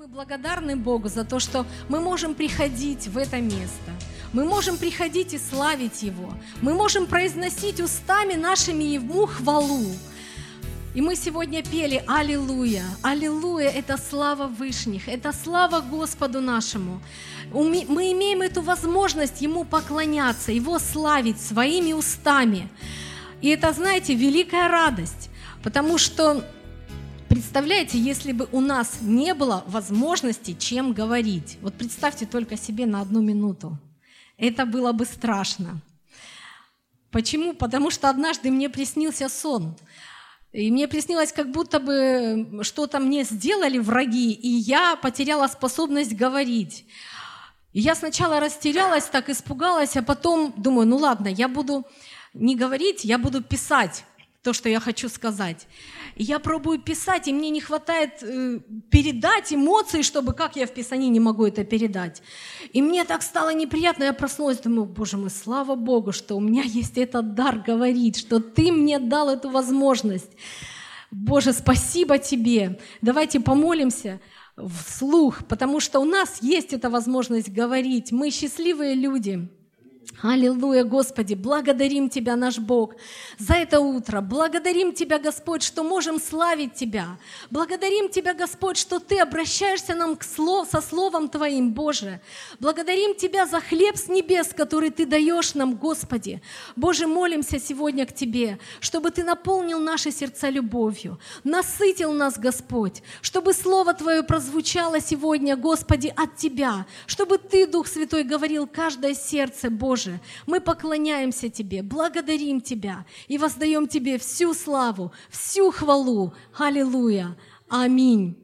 Мы благодарны Богу за то, что мы можем приходить в это место. Мы можем приходить и славить Его. Мы можем произносить устами нашими Ему хвалу. И мы сегодня пели «Аллилуйя». «Аллилуйя» – это слава Вышних, это слава Господу нашему. Мы имеем эту возможность Ему поклоняться, Его славить своими устами. И это, знаете, великая радость, потому что Представляете, если бы у нас не было возможности чем говорить. Вот представьте только себе на одну минуту. Это было бы страшно. Почему? Потому что однажды мне приснился сон. И мне приснилось, как будто бы что-то мне сделали враги, и я потеряла способность говорить. И я сначала растерялась, так испугалась, а потом думаю, ну ладно, я буду не говорить, я буду писать то, что я хочу сказать. Я пробую писать, и мне не хватает э, передать эмоции, чтобы как я в Писании не могу это передать. И мне так стало неприятно, я проснулась, думаю, боже мой, слава Богу, что у меня есть этот дар говорить, что ты мне дал эту возможность. Боже, спасибо тебе. Давайте помолимся вслух, потому что у нас есть эта возможность говорить. Мы счастливые люди. Аллилуйя, Господи, благодарим Тебя, наш Бог, за это утро. Благодарим Тебя, Господь, что можем славить Тебя. Благодарим Тебя, Господь, что Ты обращаешься нам к слов, со Словом Твоим, Боже. Благодарим Тебя за хлеб с небес, который Ты даешь нам, Господи. Боже, молимся сегодня к Тебе, чтобы Ты наполнил наши сердца любовью, насытил нас, Господь, чтобы Слово Твое прозвучало сегодня, Господи, от Тебя, чтобы Ты, Дух Святой, говорил каждое сердце, Боже, Боже, мы поклоняемся Тебе, благодарим Тебя и воздаем Тебе всю славу, всю хвалу. Аллилуйя. Аминь.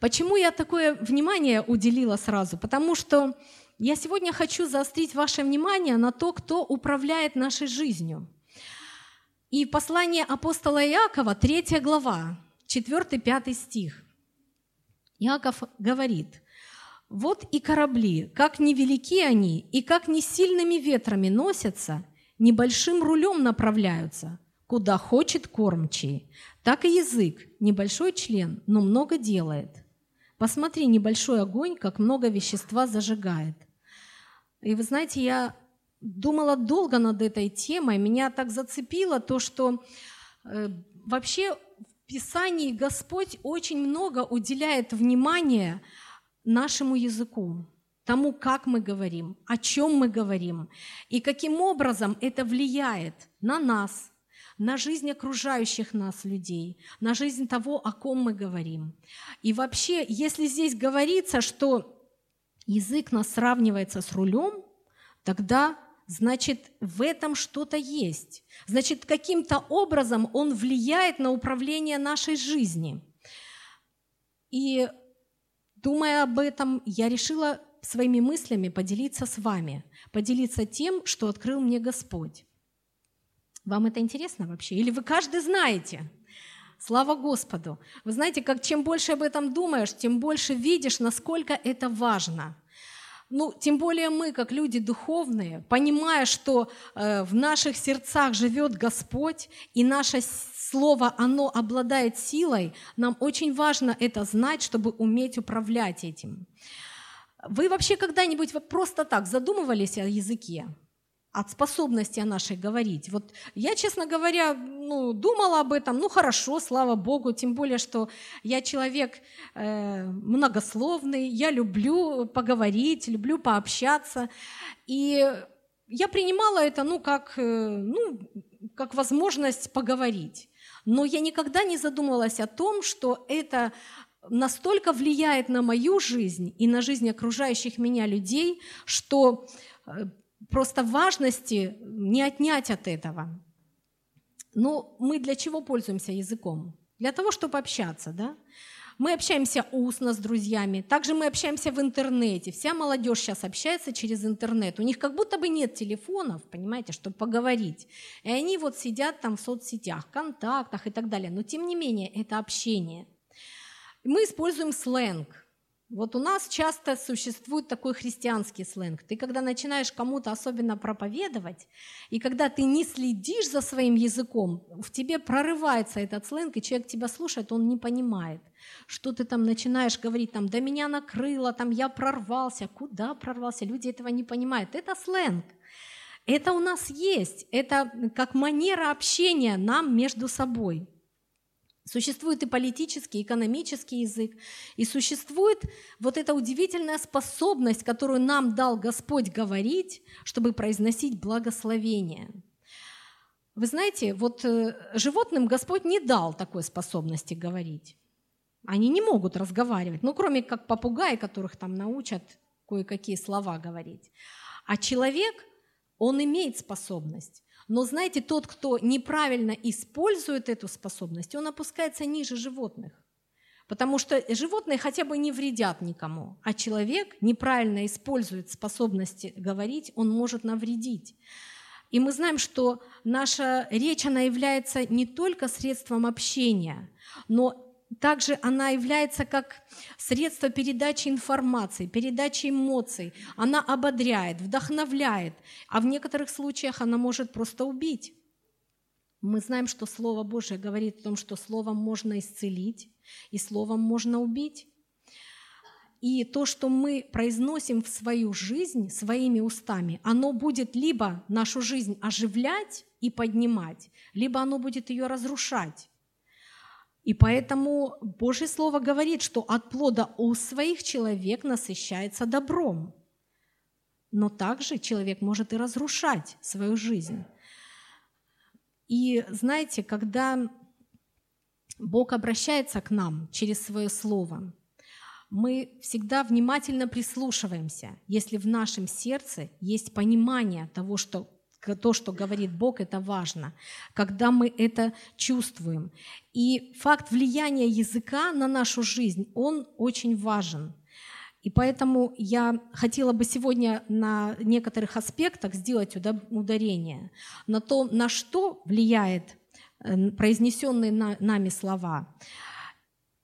Почему я такое внимание уделила сразу? Потому что я сегодня хочу заострить ваше внимание на то, кто управляет нашей жизнью. И послание апостола Иакова, 3 глава, 4-5 стих. Иаков говорит, вот и корабли, как невелики они, и как не сильными ветрами носятся, небольшим рулем направляются, куда хочет кормчий. Так и язык, небольшой член, но много делает. Посмотри, небольшой огонь, как много вещества зажигает. И вы знаете, я думала долго над этой темой, меня так зацепило то, что э, вообще в Писании Господь очень много уделяет внимания нашему языку, тому, как мы говорим, о чем мы говорим, и каким образом это влияет на нас, на жизнь окружающих нас людей, на жизнь того, о ком мы говорим. И вообще, если здесь говорится, что язык нас сравнивается с рулем, тогда значит в этом что-то есть. Значит, каким-то образом он влияет на управление нашей жизнью. И Думая об этом, я решила своими мыслями поделиться с вами, поделиться тем, что открыл мне Господь. Вам это интересно вообще? Или вы каждый знаете? Слава Господу! Вы знаете, как чем больше об этом думаешь, тем больше видишь, насколько это важно. Ну, тем более мы, как люди духовные, понимая, что э, в наших сердцах живет Господь, и наша слово, оно обладает силой, нам очень важно это знать, чтобы уметь управлять этим. Вы вообще когда-нибудь просто так задумывались о языке? От способности нашей говорить. Вот я, честно говоря, ну, думала об этом, ну хорошо, слава Богу, тем более, что я человек э, многословный, я люблю поговорить, люблю пообщаться, и я принимала это, ну, как, э, ну, как возможность поговорить. Но я никогда не задумывалась о том, что это настолько влияет на мою жизнь и на жизнь окружающих меня людей, что э, просто важности не отнять от этого. Но мы для чего пользуемся языком? Для того, чтобы общаться, да? Мы общаемся устно с друзьями, также мы общаемся в интернете. Вся молодежь сейчас общается через интернет. У них как будто бы нет телефонов, понимаете, чтобы поговорить. И они вот сидят там в соцсетях, контактах и так далее. Но тем не менее, это общение. Мы используем сленг. Вот у нас часто существует такой христианский сленг. Ты когда начинаешь кому-то особенно проповедовать, и когда ты не следишь за своим языком, в тебе прорывается этот сленг, и человек тебя слушает, он не понимает, что ты там начинаешь говорить, там, да меня накрыло, там, я прорвался. Куда прорвался? Люди этого не понимают. Это сленг. Это у нас есть. Это как манера общения нам между собой. Существует и политический, и экономический язык, и существует вот эта удивительная способность, которую нам дал Господь говорить, чтобы произносить благословение. Вы знаете, вот э, животным Господь не дал такой способности говорить. Они не могут разговаривать, ну, кроме как попугаи, которых там научат кое-какие слова говорить. А человек, он имеет способность. Но знаете, тот, кто неправильно использует эту способность, он опускается ниже животных. Потому что животные хотя бы не вредят никому, а человек неправильно использует способности говорить, он может навредить. И мы знаем, что наша речь, она является не только средством общения, но также она является как средство передачи информации, передачи эмоций. Она ободряет, вдохновляет, а в некоторых случаях она может просто убить. Мы знаем, что Слово Божие говорит о том, что Словом можно исцелить, и Словом можно убить. И то, что мы произносим в свою жизнь своими устами, оно будет либо нашу жизнь оживлять и поднимать, либо оно будет ее разрушать. И поэтому Божье Слово говорит, что от плода у своих человек насыщается добром. Но также человек может и разрушать свою жизнь. И знаете, когда Бог обращается к нам через свое Слово, мы всегда внимательно прислушиваемся, если в нашем сердце есть понимание того, что то, что говорит Бог, это важно, когда мы это чувствуем. И факт влияния языка на нашу жизнь, он очень важен. И поэтому я хотела бы сегодня на некоторых аспектах сделать ударение на то, на что влияет э, произнесенные нами слова.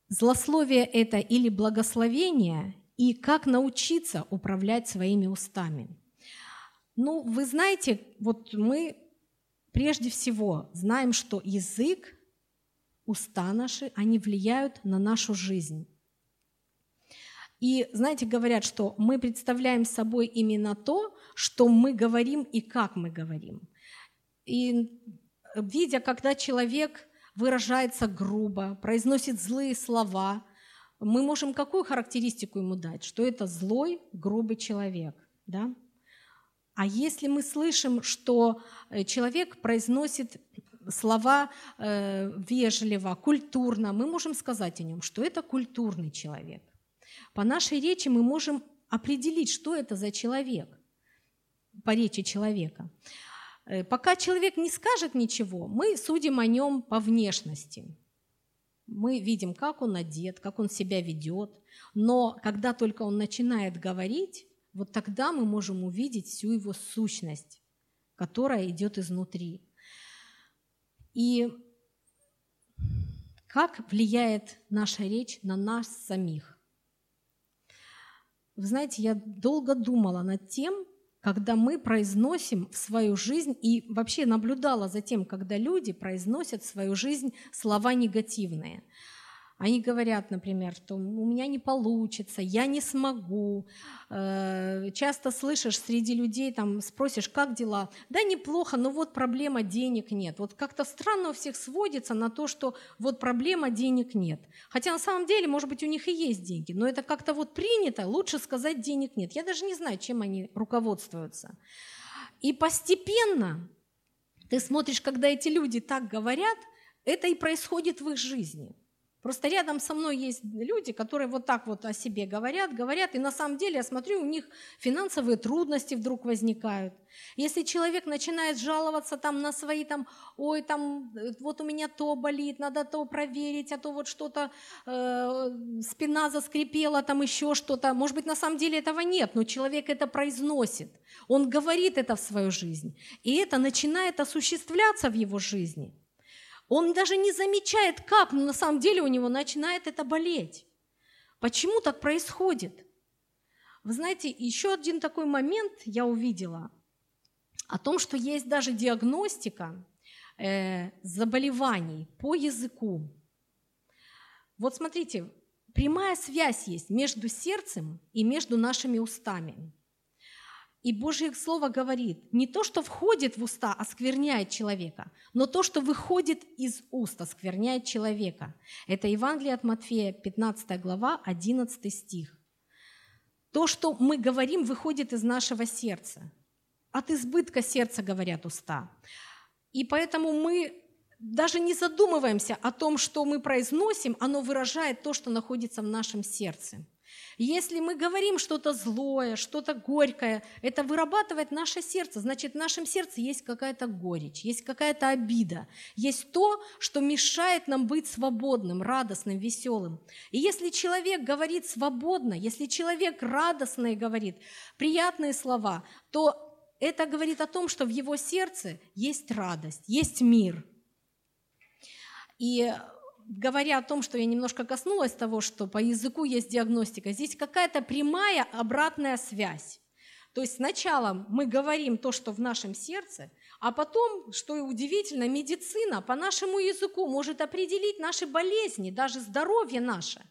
Злословие это или благословение, и как научиться управлять своими устами – ну, вы знаете, вот мы прежде всего знаем, что язык, уста наши, они влияют на нашу жизнь. И знаете, говорят, что мы представляем собой именно то, что мы говорим и как мы говорим. И видя, когда человек выражается грубо, произносит злые слова, мы можем какую характеристику ему дать? Что это злой, грубый человек. Да? А если мы слышим, что э, человек произносит слова э, вежливо, культурно, мы можем сказать о нем, что это культурный человек. По нашей речи мы можем определить, что это за человек, по речи человека. Э, пока человек не скажет ничего, мы судим о нем по внешности. Мы видим, как он одет, как он себя ведет. Но когда только он начинает говорить, вот тогда мы можем увидеть всю его сущность, которая идет изнутри. И как влияет наша речь на нас самих? Вы знаете, я долго думала над тем, когда мы произносим в свою жизнь и вообще наблюдала за тем, когда люди произносят в свою жизнь слова негативные – они говорят, например, что у меня не получится, я не смогу. Э, часто слышишь среди людей, там спросишь, как дела? Да неплохо, но вот проблема денег нет. Вот как-то странно у всех сводится на то, что вот проблема денег нет. Хотя на самом деле, может быть, у них и есть деньги, но это как-то вот принято, лучше сказать денег нет. Я даже не знаю, чем они руководствуются. И постепенно ты смотришь, когда эти люди так говорят, это и происходит в их жизни – Просто рядом со мной есть люди, которые вот так вот о себе говорят, говорят, и на самом деле я смотрю, у них финансовые трудности вдруг возникают. Если человек начинает жаловаться там на свои там, ой, там э, вот у меня то болит, надо то проверить, а то вот что-то э, спина заскрипела, там еще что-то. Может быть, на самом деле этого нет, но человек это произносит. Он говорит это в свою жизнь, и это начинает осуществляться в его жизни. Он даже не замечает, как, но на самом деле у него начинает это болеть. Почему так происходит? Вы знаете, еще один такой момент я увидела о том, что есть даже диагностика э, заболеваний по языку. Вот смотрите, прямая связь есть между сердцем и между нашими устами. И Божье Слово говорит, не то, что входит в уста, оскверняет человека, но то, что выходит из уст, оскверняет человека. Это Евангелие от Матфея, 15 глава, 11 стих. То, что мы говорим, выходит из нашего сердца. От избытка сердца говорят уста. И поэтому мы даже не задумываемся о том, что мы произносим, оно выражает то, что находится в нашем сердце. Если мы говорим что-то злое, что-то горькое, это вырабатывает наше сердце. Значит, в нашем сердце есть какая-то горечь, есть какая-то обида, есть то, что мешает нам быть свободным, радостным, веселым. И если человек говорит свободно, если человек радостно и говорит приятные слова, то это говорит о том, что в его сердце есть радость, есть мир. И говоря о том, что я немножко коснулась того, что по языку есть диагностика, здесь какая-то прямая обратная связь. То есть сначала мы говорим то, что в нашем сердце, а потом, что и удивительно, медицина по нашему языку может определить наши болезни, даже здоровье наше.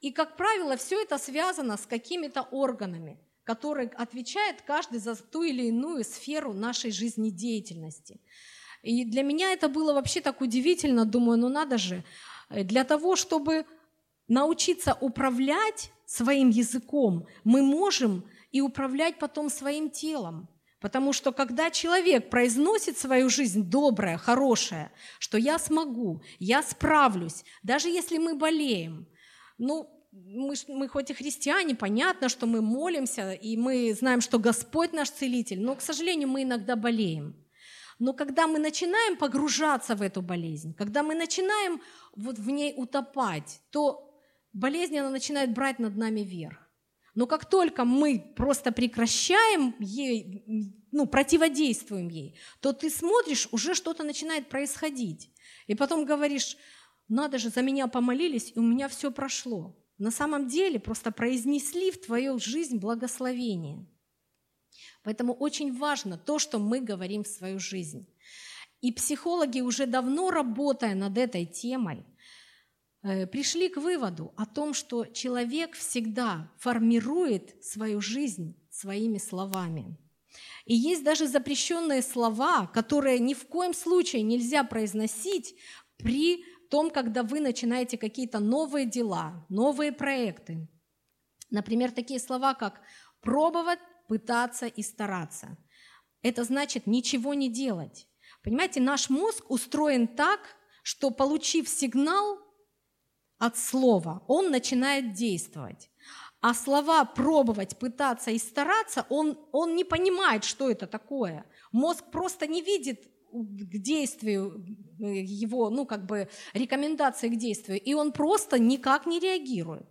И, как правило, все это связано с какими-то органами, которые отвечают каждый за ту или иную сферу нашей жизнедеятельности. И для меня это было вообще так удивительно, думаю, ну надо же, э, для того, чтобы научиться управлять своим языком, мы можем и управлять потом своим телом. Потому что когда человек произносит свою жизнь доброе, хорошее, что я смогу, я справлюсь, даже если мы болеем, ну, мы, мы хоть и христиане, понятно, что мы молимся, и мы знаем, что Господь наш целитель, но, к сожалению, мы иногда болеем. Но когда мы начинаем погружаться в эту болезнь, когда мы начинаем вот в ней утопать, то болезнь она начинает брать над нами верх. Но как только мы просто прекращаем ей, ну, противодействуем ей, то ты смотришь, уже что-то начинает происходить. И потом говоришь, надо же, за меня помолились, и у меня все прошло. На самом деле просто произнесли в твою жизнь благословение – Поэтому очень важно то, что мы говорим в свою жизнь. И психологи, уже давно работая над этой темой, э, пришли к выводу о том, что человек всегда формирует свою жизнь своими словами. И есть даже запрещенные слова, которые ни в коем случае нельзя произносить при том, когда вы начинаете какие-то новые дела, новые проекты. Например, такие слова, как пробовать, пытаться и стараться. Это значит ничего не делать. Понимаете, наш мозг устроен так, что получив сигнал от слова, он начинает действовать. А слова пробовать, пытаться и стараться, он, он не понимает, что это такое. Мозг просто не видит к действию э, его, ну, как бы рекомендации к действию, и он просто никак не реагирует.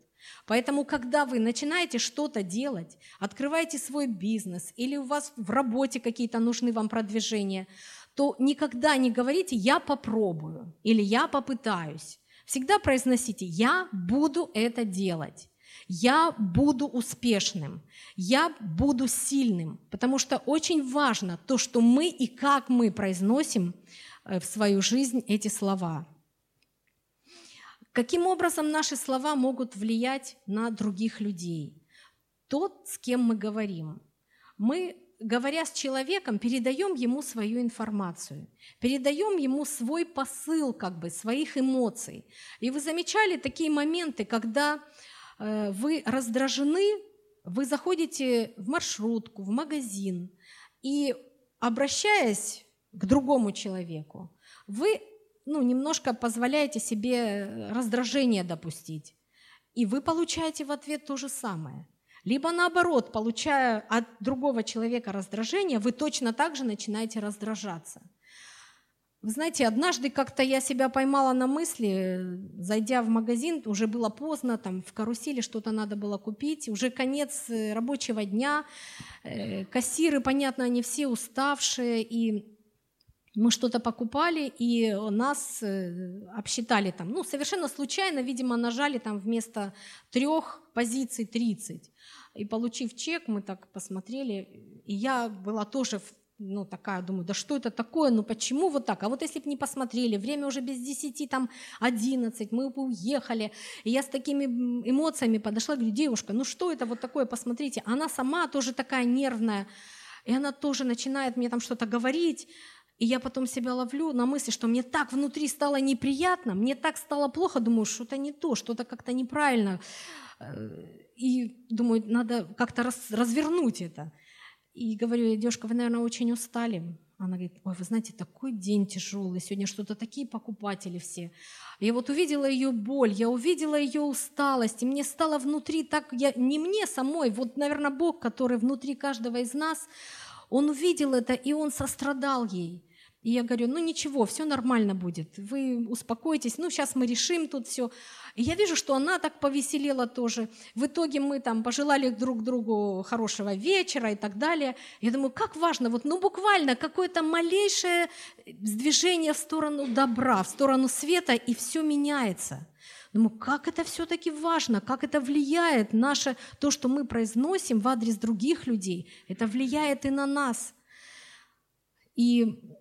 Поэтому, когда вы начинаете что-то делать, открываете свой бизнес или у вас в работе какие-то нужны вам продвижения, то никогда не говорите «я попробую» или «я попытаюсь». Всегда произносите «я буду это делать». Я буду успешным, я буду сильным, потому что очень важно то, что мы и как мы произносим э, в свою жизнь эти слова. Каким образом наши слова могут влиять на других людей? Тот, с кем мы говорим. Мы, говоря с человеком, передаем ему свою информацию, передаем ему свой посыл, как бы, своих эмоций. И вы замечали такие моменты, когда э, вы раздражены, вы заходите в маршрутку, в магазин, и обращаясь к другому человеку, вы ну, немножко позволяете себе э, раздражение допустить. И вы получаете в ответ то же самое. Либо наоборот, получая от другого человека раздражение, вы точно так же начинаете раздражаться. Вы знаете, однажды как-то я себя поймала на мысли, зайдя в магазин, уже было поздно, там в карусели что-то надо было купить, уже конец э, рабочего дня, э, кассиры, понятно, они все уставшие, и мы что-то покупали, и нас э, обсчитали там, ну, совершенно случайно, видимо, нажали там вместо трех позиций 30. И получив чек, мы так посмотрели, и я была тоже ну, такая, думаю, да что это такое, ну почему вот так? А вот если бы не посмотрели, время уже без 10, там 11, мы бы уехали. И я с такими эмоциями подошла, говорю, девушка, ну что это вот такое, посмотрите. Она сама тоже такая нервная, и она тоже начинает мне там что-то говорить. И я потом себя ловлю на мысли, что мне так внутри стало неприятно, мне так стало плохо, думаю, что-то не то, что-то как-то неправильно. Э, и думаю, надо как-то раз, развернуть это. И говорю, девушка, вы, наверное, очень устали. Она говорит, ой, вы знаете, такой день тяжелый, сегодня что-то такие покупатели все. Я вот увидела ее боль, я увидела ее усталость, и мне стало внутри так, я, не мне самой, вот, наверное, Бог, который внутри каждого из нас, он увидел это, и он сострадал ей. И я говорю, ну ничего, все нормально будет, вы успокойтесь, ну сейчас мы решим тут все. И я вижу, что она так повеселела тоже. В итоге мы там пожелали друг другу хорошего вечера и так далее. Я думаю, как важно, вот ну буквально какое-то малейшее движение в сторону добра, в сторону света, и все меняется. Думаю, как это все-таки важно, как это влияет наше, то, что мы произносим в адрес других людей, это влияет и на нас. И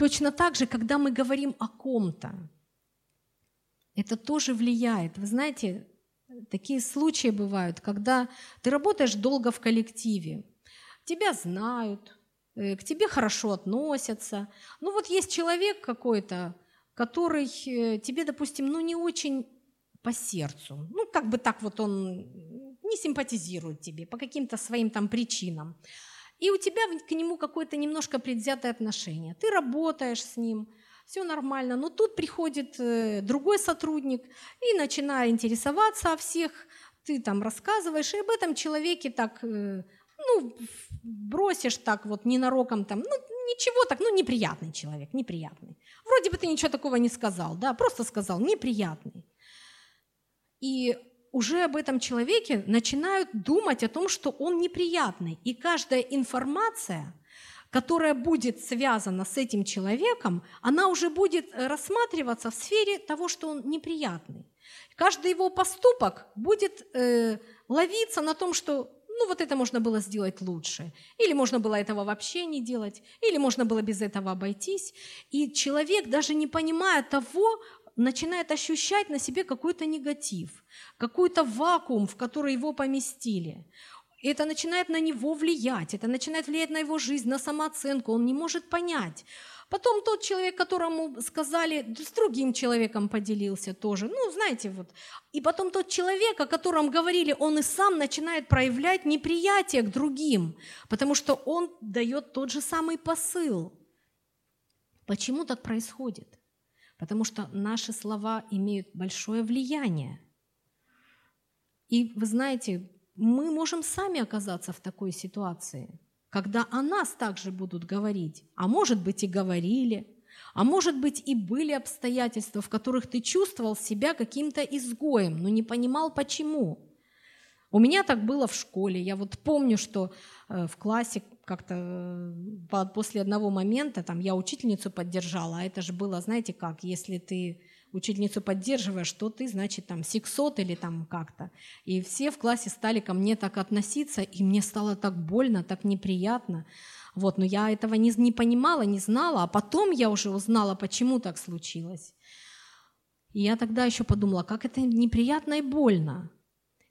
Точно так же, когда мы говорим о ком-то, это тоже влияет. Вы знаете, такие случаи бывают, когда ты работаешь долго в коллективе, тебя знают, э, к тебе хорошо относятся. Ну вот есть человек какой-то, который э, тебе, допустим, ну не очень по сердцу. Ну как бы так вот он не симпатизирует тебе по каким-то своим там причинам и у тебя к нему какое-то немножко предвзятое отношение. Ты работаешь с ним, все нормально, но тут приходит э, другой сотрудник и начинает интересоваться о всех, ты там рассказываешь, и об этом человеке так, э, ну, бросишь так вот ненароком там, ну, ничего так, ну, неприятный человек, неприятный. Вроде бы ты ничего такого не сказал, да, просто сказал неприятный. И уже об этом человеке начинают думать о том, что он неприятный. И каждая информация, которая будет связана с этим человеком, она уже будет рассматриваться в сфере того, что он неприятный. Каждый его поступок будет э, ловиться на том, что ну вот это можно было сделать лучше, или можно было этого вообще не делать, или можно было без этого обойтись. И человек, даже не понимая того, начинает ощущать на себе какой-то негатив, какой-то вакуум, в который его поместили. Это начинает на него влиять, это начинает влиять на его жизнь, на самооценку, он не может понять. Потом тот человек, которому сказали, с другим человеком поделился тоже. Ну, знаете, вот. И потом тот человек, о котором говорили, он и сам начинает проявлять неприятие к другим, потому что он дает тот же самый посыл. Почему так происходит? Потому что наши слова имеют большое влияние. И вы знаете, мы можем сами оказаться в такой ситуации, когда о нас также будут говорить, а может быть и говорили, а может быть и были обстоятельства, в которых ты чувствовал себя каким-то изгоем, но не понимал почему. У меня так было в школе. Я вот помню, что э, в классе как-то э, после одного момента там я учительницу поддержала, а это же было, знаете как, если ты учительницу поддерживаешь, то ты, значит, там сексот или там как-то. И все в классе стали ко мне так относиться, и мне стало так больно, так неприятно. Вот, но я этого не, не понимала, не знала, а потом я уже узнала, почему так случилось. И я тогда еще подумала, как это неприятно и больно.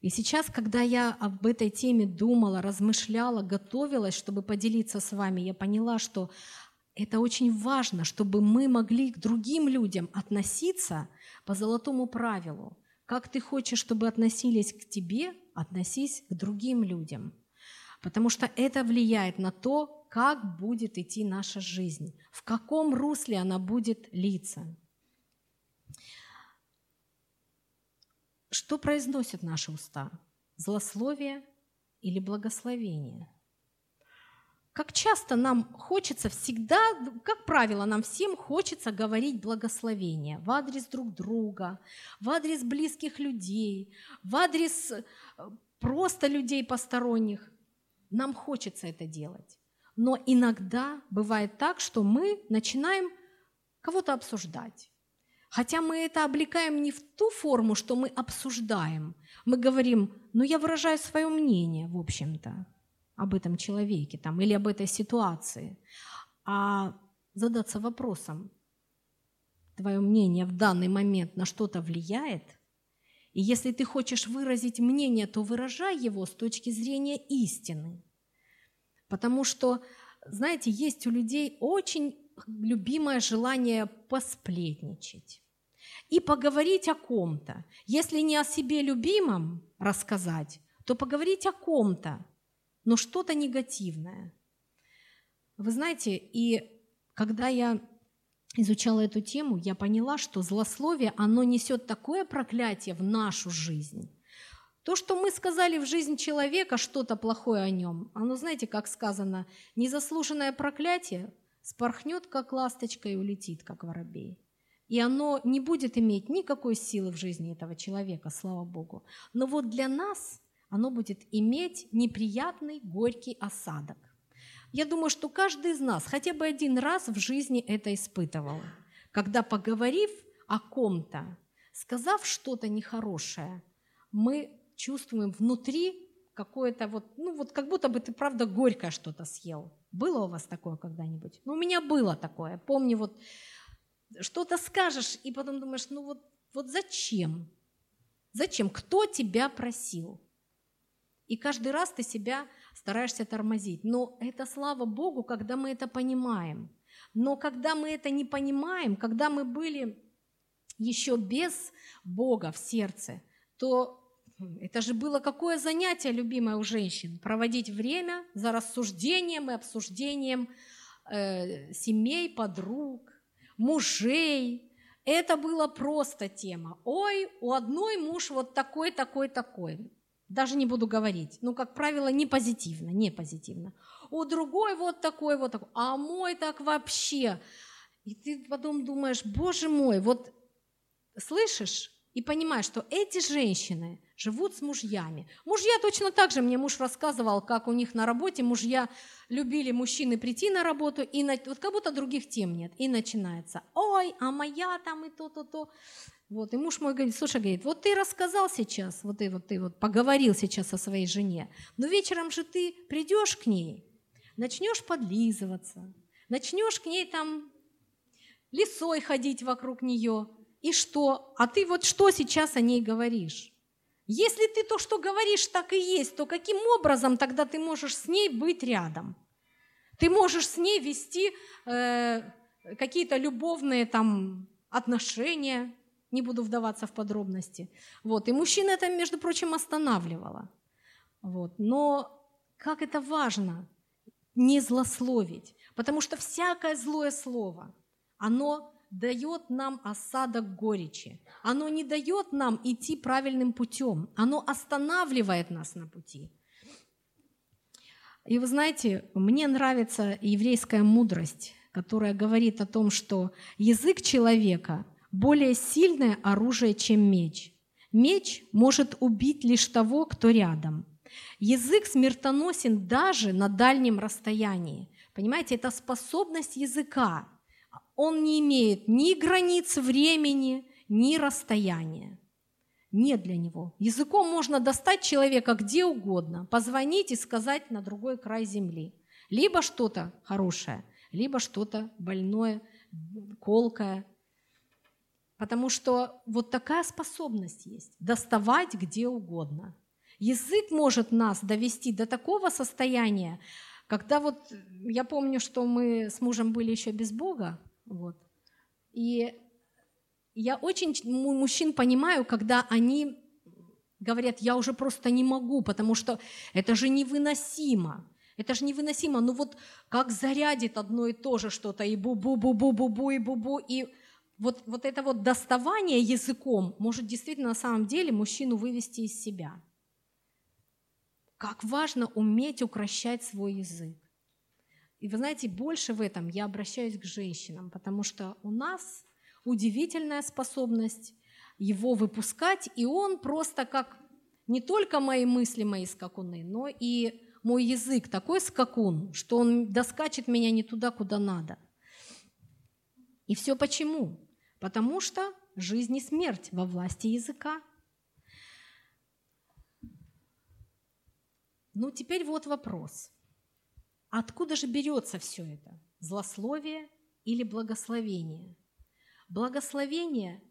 И сейчас, когда я об этой теме думала, размышляла, готовилась, чтобы поделиться с вами, я поняла, что это очень важно, чтобы мы могли к другим людям относиться по золотому правилу. Как ты хочешь, чтобы относились к тебе, относись к другим людям. Потому что это влияет на то, как будет идти наша жизнь, в каком русле она будет литься. Что произносят наши уста? Злословие или благословение? Как часто нам хочется всегда, как правило, нам всем хочется говорить благословение в адрес друг друга, в адрес близких людей, в адрес э, просто людей посторонних. Нам хочется это делать. Но иногда бывает так, что мы начинаем кого-то обсуждать. Хотя мы это облекаем не в ту форму, что мы обсуждаем. Мы говорим, ну я выражаю свое мнение, в общем-то, об этом человеке там, или об этой ситуации. А задаться вопросом, твое мнение в данный момент на что-то влияет? И если ты хочешь выразить мнение, то выражай его с точки зрения истины. Потому что, знаете, есть у людей очень любимое желание посплетничать и поговорить о ком-то. Если не о себе любимом рассказать, то поговорить о ком-то, но что-то негативное. Вы знаете, и когда я изучала эту тему, я поняла, что злословие, оно несет такое проклятие в нашу жизнь. То, что мы сказали в жизнь человека, что-то плохое о нем, оно, знаете, как сказано, незаслуженное проклятие спорхнет, как ласточка, и улетит, как воробей. И оно не будет иметь никакой силы в жизни этого человека, слава Богу. Но вот для нас оно будет иметь неприятный, горький осадок. Я думаю, что каждый из нас хотя бы один раз в жизни это испытывал, когда, поговорив о ком-то, сказав что-то нехорошее, мы чувствуем внутри какое-то вот, ну вот как будто бы ты правда горькое что-то съел. Было у вас такое когда-нибудь? Ну, у меня было такое. Помню, вот что-то скажешь, и потом думаешь, ну вот, вот зачем? Зачем? Кто тебя просил? И каждый раз ты себя стараешься тормозить. Но это слава Богу, когда мы это понимаем. Но когда мы это не понимаем, когда мы были еще без Бога в сердце, то это же было какое занятие, любимое у женщин, проводить время за рассуждением и обсуждением э, семей, подруг, мужей. Это было просто тема. Ой, у одной муж вот такой, такой, такой. Даже не буду говорить. Ну, как правило, не позитивно, не позитивно. У другой вот такой, вот такой. А мой так вообще. И ты потом думаешь, боже мой, вот слышишь и понимаешь, что эти женщины – живут с мужьями. Мужья точно так же, мне муж рассказывал, как у них на работе мужья любили мужчины прийти на работу, и на, вот как будто других тем нет, и начинается, ой, а моя там и то-то-то. Вот, и муж мой говорит, слушай, говорит, вот ты рассказал сейчас, вот ты вот, ты вот поговорил сейчас о своей жене, но вечером же ты придешь к ней, начнешь подлизываться, начнешь к ней там лесой ходить вокруг нее, и что? А ты вот что сейчас о ней говоришь? Если ты то, что говоришь, так и есть, то каким образом тогда ты можешь с ней быть рядом? Ты можешь с ней вести э, какие-то любовные там отношения, не буду вдаваться в подробности. Вот. И мужчина это, между прочим, останавливало. Вот. Но как это важно не злословить, потому что всякое злое слово, оно дает нам осадок горечи. Оно не дает нам идти правильным путем. Оно останавливает нас на пути. И вы знаете, мне нравится еврейская мудрость, которая говорит о том, что язык человека более сильное оружие, чем меч. Меч может убить лишь того, кто рядом. Язык смертоносен даже на дальнем расстоянии. Понимаете, это способность языка он не имеет ни границ времени, ни расстояния. Нет для него. Языком можно достать человека где угодно, позвонить и сказать на другой край земли. Либо что-то хорошее, либо что-то больное, колкое. Потому что вот такая способность есть – доставать где угодно. Язык может нас довести до такого состояния, когда вот я помню, что мы с мужем были еще без Бога, вот. И я очень мужчин понимаю, когда они говорят, я уже просто не могу, потому что это же невыносимо. Это же невыносимо. Ну вот как зарядит одно и то же что-то, и бу-бу-бу-бу-бу-бу, и бу-бу, и вот, вот это вот доставание языком может действительно на самом деле мужчину вывести из себя. Как важно уметь укращать свой язык. И вы знаете, больше в этом я обращаюсь к женщинам, потому что у нас удивительная способность его выпускать, и он просто как не только мои мысли, мои скакуны, но и мой язык такой скакун, что он доскачет меня не туда, куда надо. И все почему? Потому что жизнь и смерть во власти языка. Ну, теперь вот вопрос. Откуда же берется все это? Злословие или благословение? Благословение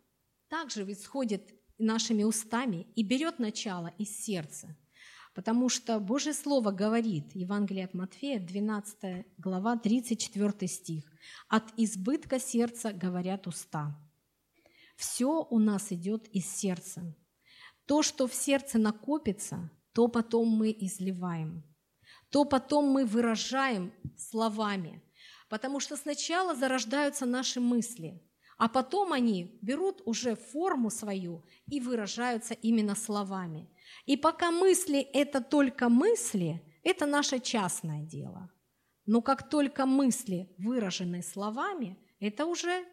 также исходит нашими устами и берет начало из сердца. Потому что Божье Слово говорит, Евангелие от Матфея, 12 глава, 34 стих, «От избытка сердца говорят уста». Все у нас идет из сердца. То, что в сердце накопится, то потом мы изливаем, то потом мы выражаем словами. Потому что сначала зарождаются наши мысли – а потом они берут уже форму свою и выражаются именно словами. И пока мысли – это только мысли, это наше частное дело. Но как только мысли выражены словами, это уже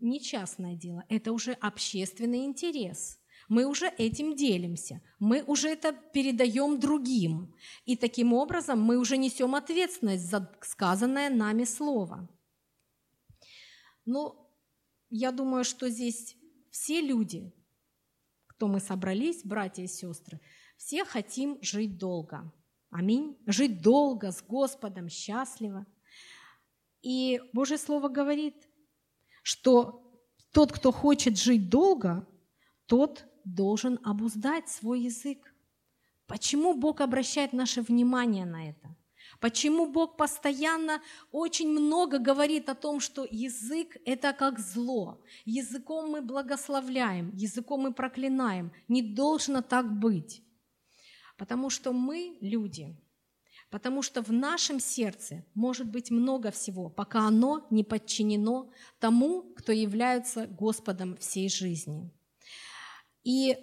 не частное дело, это уже общественный интерес. Мы уже этим делимся, мы уже это передаем другим. И таким образом мы уже несем ответственность за сказанное нами слово. Но я думаю, что здесь все люди, кто мы собрались, братья и сестры, все хотим жить долго. Аминь. Жить долго с Господом, счастливо. И Божье Слово говорит, что тот, кто хочет жить долго, тот должен обуздать свой язык. Почему Бог обращает наше внимание на это? Почему Бог постоянно очень много говорит о том, что язык – это как зло. Языком мы благословляем, языком мы проклинаем. Не должно так быть. Потому что мы люди. Потому что в нашем сердце может быть много всего, пока оно не подчинено тому, кто является Господом всей жизни. И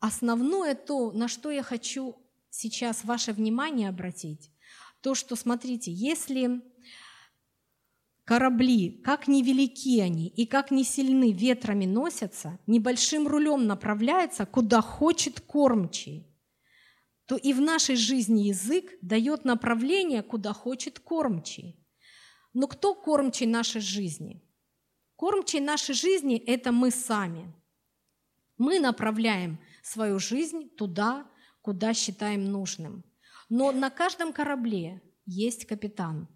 основное то, на что я хочу сейчас ваше внимание обратить, то, что, смотрите, если корабли, как невелики они и как не сильны ветрами носятся, небольшим рулем направляется, куда хочет кормчий, то и в нашей жизни язык дает направление, куда хочет кормчий. Но кто кормчий нашей жизни? Кормчий нашей жизни – это мы сами. Мы направляем свою жизнь туда, куда считаем нужным – но на каждом корабле есть капитан.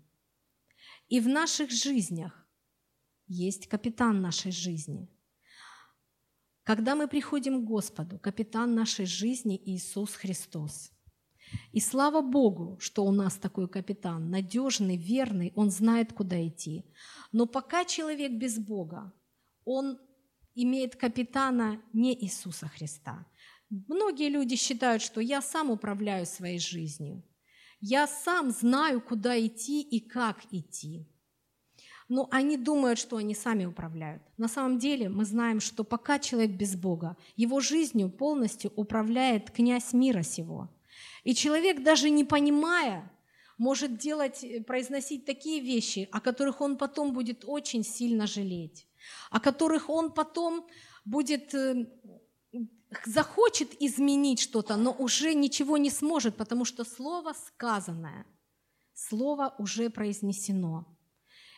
И в наших жизнях есть капитан нашей жизни. Когда мы приходим к Господу, капитан нашей жизни Иисус Христос. И слава Богу, что у нас такой капитан, надежный, верный, он знает, куда идти. Но пока человек без Бога, он имеет капитана не Иисуса Христа – Многие люди считают, что я сам управляю своей жизнью. Я сам знаю, куда идти и как идти. Но они думают, что они сами управляют. На самом деле мы знаем, что пока человек без Бога, его жизнью полностью управляет князь мира сего. И человек, даже не понимая, может делать, произносить такие вещи, о которых он потом будет очень сильно жалеть, о которых он потом будет э, захочет изменить что-то, но уже ничего не сможет, потому что слово сказанное, слово уже произнесено.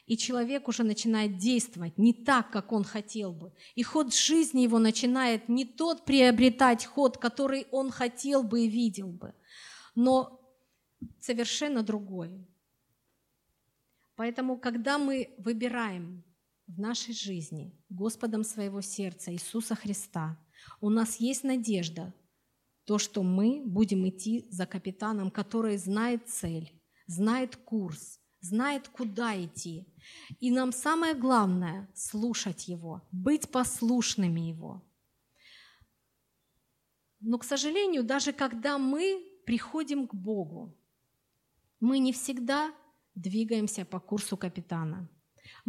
И человек уже начинает действовать не так, как он хотел бы. И ход жизни его начинает не тот приобретать ход, который он хотел бы и видел бы, но совершенно другой. Поэтому, когда мы выбираем в нашей жизни Господом своего сердца Иисуса Христа – у нас есть надежда, то, что мы будем идти за капитаном, который знает цель, знает курс, знает, куда идти. И нам самое главное – слушать Его, быть послушными Его. Но, к сожалению, даже когда мы приходим к Богу, мы не всегда двигаемся по курсу капитана –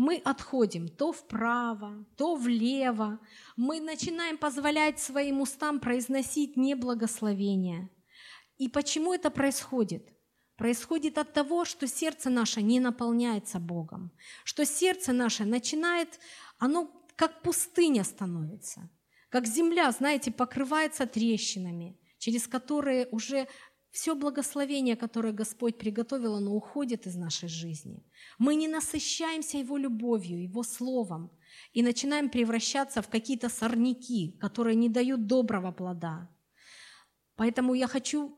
мы отходим то вправо, то влево. Мы начинаем позволять своим устам произносить неблагословение. И почему это происходит? Происходит от того, что сердце наше не наполняется Богом, что сердце наше начинает, оно как пустыня становится, как земля, знаете, покрывается трещинами, через которые уже все благословение, которое Господь приготовил, оно уходит из нашей жизни. Мы не насыщаемся Его любовью, Его Словом, и начинаем превращаться в какие-то сорняки, которые не дают доброго плода. Поэтому я хочу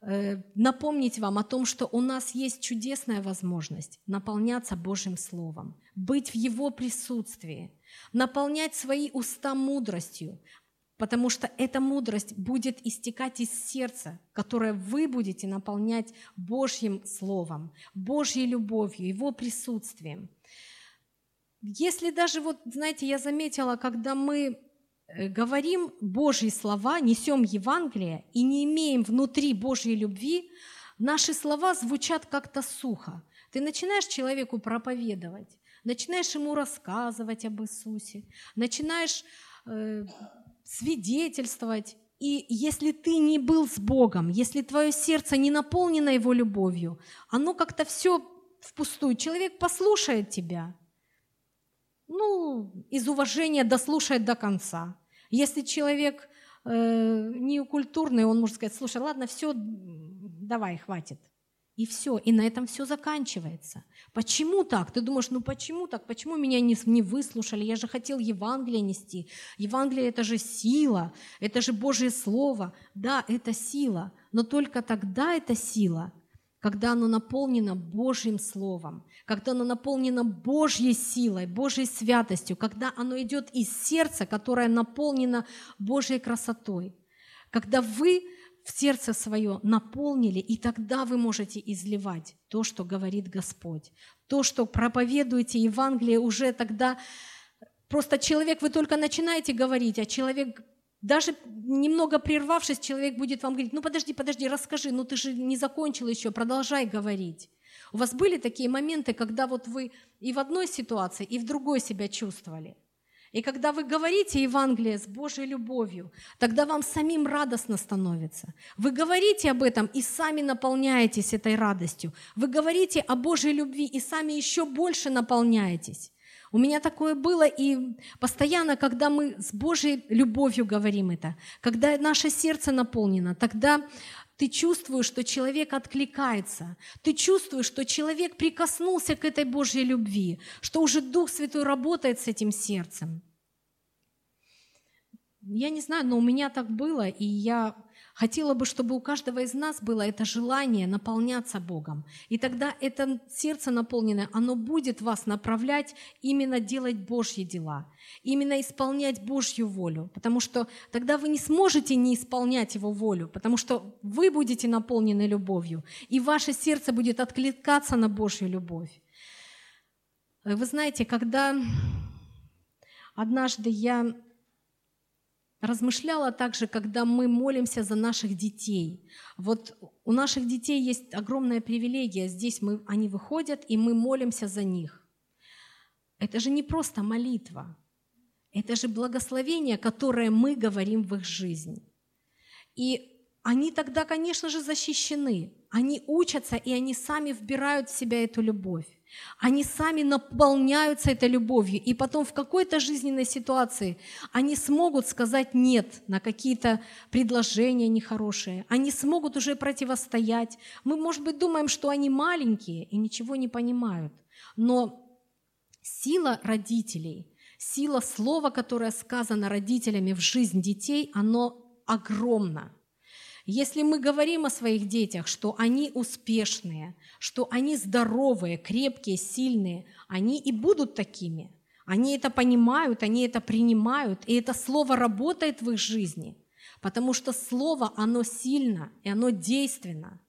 э, напомнить вам о том, что у нас есть чудесная возможность наполняться Божьим Словом, быть в Его присутствии, наполнять свои уста мудростью, потому что эта мудрость будет истекать из сердца, которое вы будете наполнять Божьим Словом, Божьей любовью, Его присутствием. Если даже, вот, знаете, я заметила, когда мы э, говорим Божьи слова, несем Евангелие и не имеем внутри Божьей любви, наши слова звучат как-то сухо. Ты начинаешь человеку проповедовать, начинаешь ему рассказывать об Иисусе, начинаешь э, свидетельствовать. И если ты не был с Богом, если твое сердце не наполнено Его любовью, оно как-то все впустую. Человек послушает тебя, ну, из уважения дослушает до конца. Если человек э, неокультурный, он может сказать, слушай, ладно, все, давай, хватит. И все, и на этом все заканчивается. Почему так? Ты думаешь, ну почему так? Почему меня не, не выслушали? Я же хотел Евангелие нести. Евангелие – это же сила, это же Божье Слово. Да, это сила, но только тогда это сила, когда оно наполнено Божьим Словом, когда оно наполнено Божьей силой, Божьей святостью, когда оно идет из сердца, которое наполнено Божьей красотой. Когда вы в сердце свое наполнили, и тогда вы можете изливать то, что говорит Господь. То, что проповедуете Евангелие уже тогда, просто человек, вы только начинаете говорить, а человек, даже немного прервавшись, человек будет вам говорить, ну подожди, подожди, расскажи, ну ты же не закончил еще, продолжай говорить. У вас были такие моменты, когда вот вы и в одной ситуации, и в другой себя чувствовали? И когда вы говорите Евангелие с Божьей любовью, тогда вам самим радостно становится. Вы говорите об этом и сами наполняетесь этой радостью. Вы говорите о Божьей любви и сами еще больше наполняетесь. У меня такое было, и постоянно, когда мы с Божьей любовью говорим это, когда наше сердце наполнено, тогда ты чувствуешь, что человек откликается, ты чувствуешь, что человек прикоснулся к этой Божьей любви, что уже Дух Святой работает с этим сердцем. Я не знаю, но у меня так было, и я хотела бы, чтобы у каждого из нас было это желание наполняться Богом. И тогда это сердце наполненное, оно будет вас направлять именно делать Божьи дела, именно исполнять Божью волю, потому что тогда вы не сможете не исполнять Его волю, потому что вы будете наполнены любовью, и ваше сердце будет откликаться на Божью любовь. Вы знаете, когда однажды я размышляла также, когда мы молимся за наших детей. Вот у наших детей есть огромная привилегия. Здесь мы, они выходят, и мы молимся за них. Это же не просто молитва. Это же благословение, которое мы говорим в их жизнь. И они тогда, конечно же, защищены. Они учатся, и они сами вбирают в себя эту любовь. Они сами наполняются этой любовью, и потом в какой-то жизненной ситуации они смогут сказать «нет» на какие-то предложения нехорошие. Они смогут уже противостоять. Мы, может быть, думаем, что они маленькие и ничего не понимают. Но сила родителей, сила слова, которое сказано родителями в жизнь детей, оно огромно. Если мы говорим о своих детях, что они успешные, что они здоровые, крепкие, сильные, они и будут такими. Они это понимают, они это принимают, и это слово работает в их жизни, потому что слово, оно сильно и оно действенно.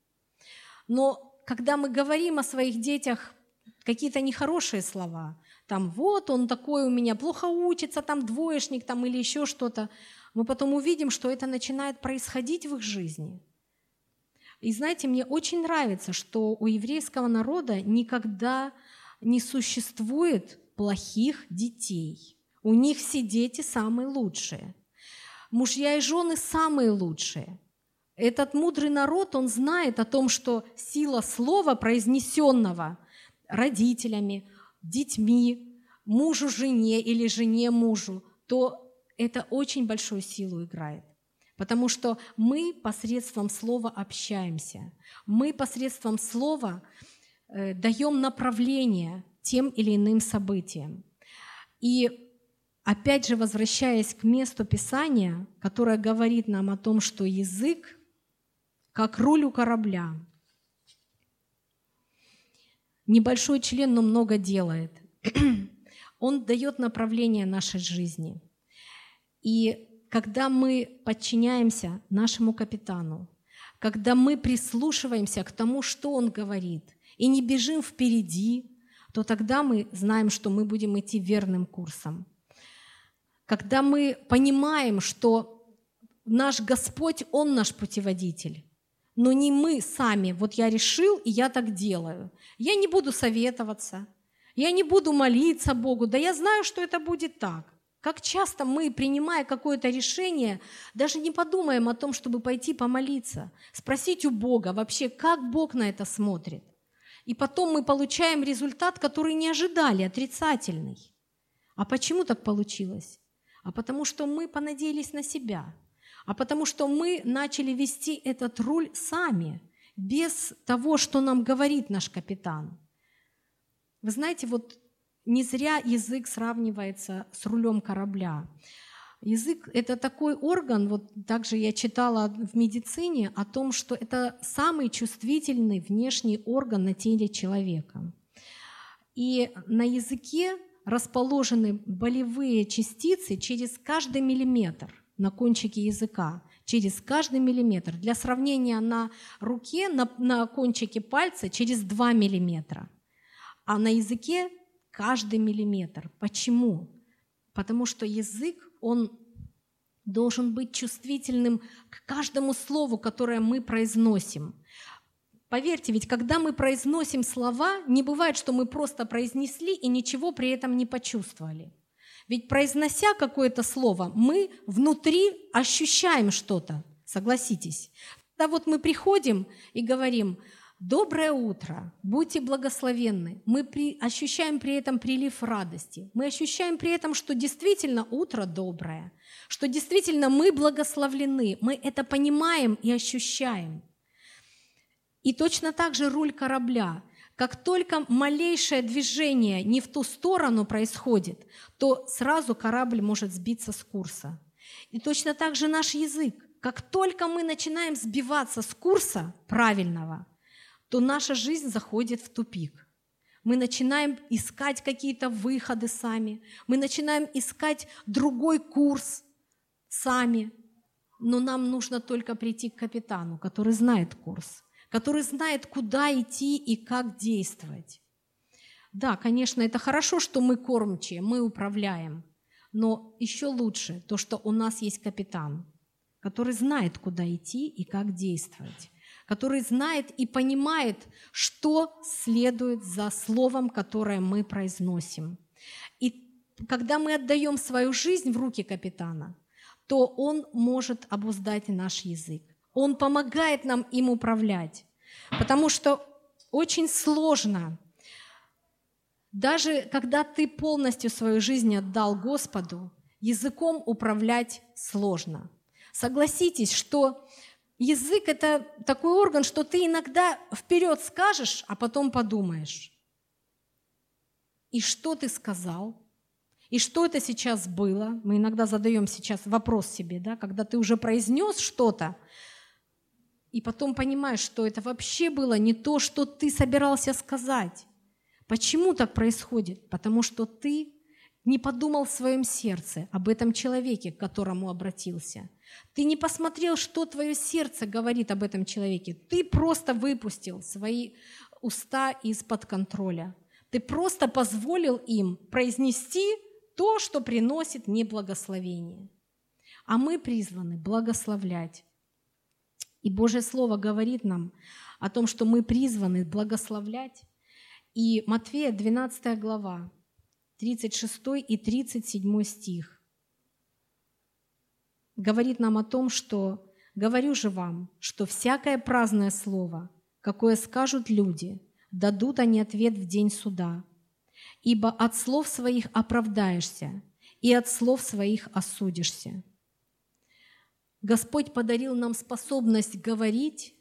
Но когда мы говорим о своих детях какие-то нехорошие слова, там вот он такой у меня, плохо учится, там двоечник там или еще что-то, мы потом увидим, что это начинает происходить в их жизни. И знаете, мне очень нравится, что у еврейского народа никогда не существует плохих детей. У них все дети самые лучшие. Мужья и жены самые лучшие. Этот мудрый народ, он знает о том, что сила слова, произнесенного родителями, детьми, мужу жене или жене мужу, то это очень большую силу играет. Потому что мы посредством слова общаемся. Мы посредством слова э, даем направление тем или иным событиям. И опять же, возвращаясь к месту Писания, которое говорит нам о том, что язык как руль у корабля. Небольшой член, но много делает. Он дает направление нашей жизни. И когда мы подчиняемся нашему капитану, когда мы прислушиваемся к тому, что он говорит, и не бежим впереди, то тогда мы знаем, что мы будем идти верным курсом. Когда мы понимаем, что наш Господь, Он наш путеводитель, но не мы сами. Вот я решил, и я так делаю. Я не буду советоваться, я не буду молиться Богу, да я знаю, что это будет так. Как часто мы, принимая какое-то решение, даже не подумаем о том, чтобы пойти помолиться, спросить у Бога вообще, как Бог на это смотрит. И потом мы получаем результат, который не ожидали, отрицательный. А почему так получилось? А потому что мы понадеялись на себя, а потому что мы начали вести этот руль сами, без того, что нам говорит наш капитан. Вы знаете, вот не зря язык сравнивается с рулем корабля. Язык – это такой орган, вот также я читала в медицине о том, что это самый чувствительный внешний орган на теле человека. И на языке расположены болевые частицы через каждый миллиметр на кончике языка, через каждый миллиметр. Для сравнения, на руке, на, на кончике пальца через 2 миллиметра, а на языке каждый миллиметр. Почему? Потому что язык, он должен быть чувствительным к каждому слову, которое мы произносим. Поверьте, ведь когда мы произносим слова, не бывает, что мы просто произнесли и ничего при этом не почувствовали. Ведь произнося какое-то слово, мы внутри ощущаем что-то, согласитесь. Когда вот мы приходим и говорим – Доброе утро, будьте благословенны. Мы при, ощущаем при этом прилив радости. Мы ощущаем при этом, что действительно утро доброе, что действительно мы благословлены. Мы это понимаем и ощущаем. И точно так же руль корабля. Как только малейшее движение не в ту сторону происходит, то сразу корабль может сбиться с курса. И точно так же наш язык. Как только мы начинаем сбиваться с курса правильного – то наша жизнь заходит в тупик. Мы начинаем искать какие-то выходы сами, мы начинаем искать другой курс сами, но нам нужно только прийти к капитану, который знает курс, который знает, куда идти и как действовать. Да, конечно, это хорошо, что мы кормчие, мы управляем, но еще лучше то, что у нас есть капитан, который знает, куда идти и как действовать который знает и понимает, что следует за словом, которое мы произносим. И когда мы отдаем свою жизнь в руки капитана, то он может обуздать наш язык. Он помогает нам им управлять. Потому что очень сложно, даже когда ты полностью свою жизнь отдал Господу, языком управлять сложно. Согласитесь, что Язык – это такой орган, что ты иногда вперед скажешь, а потом подумаешь. И что ты сказал? И что это сейчас было? Мы иногда задаем сейчас вопрос себе, да, когда ты уже произнес что-то, и потом понимаешь, что это вообще было не то, что ты собирался сказать. Почему так происходит? Потому что ты не подумал в своем сердце об этом человеке, к которому обратился – ты не посмотрел, что твое сердце говорит об этом человеке. Ты просто выпустил свои уста из-под контроля. Ты просто позволил им произнести то, что приносит неблагословение. А мы призваны благословлять. И Божье Слово говорит нам о том, что мы призваны благословлять. И Матфея 12 глава, 36 и 37 стих говорит нам о том, что «говорю же вам, что всякое праздное слово, какое скажут люди, дадут они ответ в день суда, ибо от слов своих оправдаешься, и от слов своих осудишься». Господь подарил нам способность говорить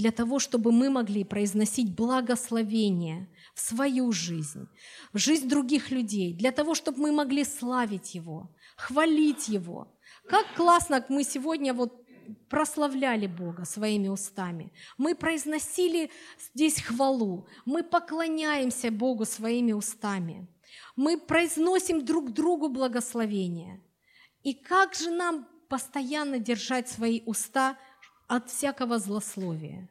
для того, чтобы мы могли произносить благословение в свою жизнь, в жизнь других людей, для того, чтобы мы могли славить Его, хвалить Его. Как классно мы сегодня вот прославляли Бога своими устами. Мы произносили здесь хвалу. Мы поклоняемся Богу своими устами. Мы произносим друг другу благословение. И как же нам постоянно держать свои уста от всякого злословия?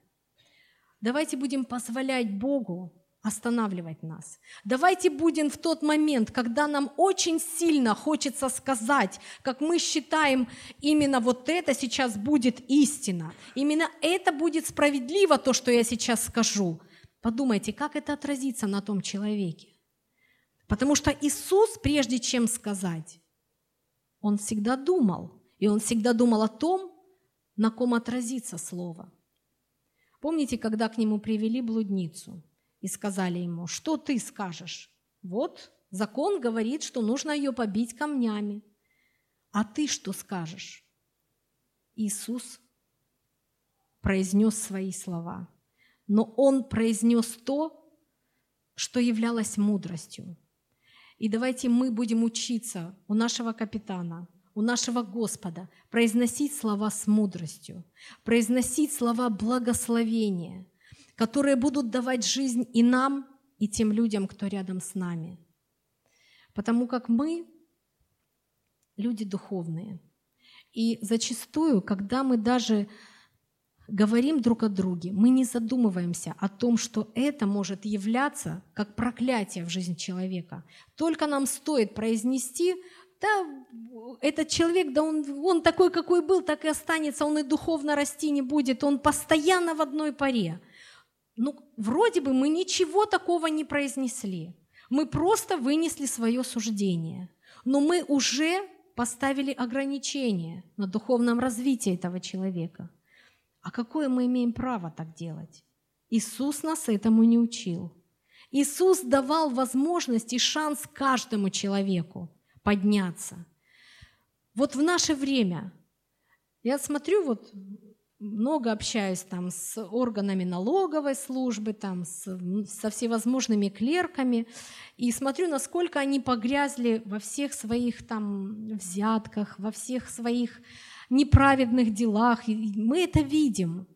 Давайте будем позволять Богу останавливать нас. Давайте будем в тот момент, когда нам очень сильно хочется сказать, как мы считаем, именно вот это сейчас будет истина, именно это будет справедливо, то, что я сейчас скажу. Подумайте, как это отразится на том человеке. Потому что Иисус, прежде чем сказать, Он всегда думал, и Он всегда думал о том, на ком отразится Слово. Помните, когда к Нему привели блудницу – и сказали ему, что ты скажешь? Вот закон говорит, что нужно ее побить камнями. А ты что скажешь? Иисус произнес свои слова, но он произнес то, что являлось мудростью. И давайте мы будем учиться у нашего капитана, у нашего Господа произносить слова с мудростью, произносить слова благословения – которые будут давать жизнь и нам, и тем людям, кто рядом с нами. Потому как мы люди духовные. И зачастую, когда мы даже говорим друг о друге, мы не задумываемся о том, что это может являться как проклятие в жизнь человека. Только нам стоит произнести, да, этот человек, да он, он такой, какой был, так и останется, он и духовно расти не будет, он постоянно в одной паре ну, вроде бы мы ничего такого не произнесли. Мы просто вынесли свое суждение. Но мы уже поставили ограничения на духовном развитии этого человека. А какое мы имеем право так делать? Иисус нас этому не учил. Иисус давал возможность и шанс каждому человеку подняться. Вот в наше время, я смотрю, вот много общаюсь там с органами налоговой службы, там, с, со всевозможными клерками, и смотрю, насколько они погрязли во всех своих там взятках, во всех своих неправедных делах. И мы это видим.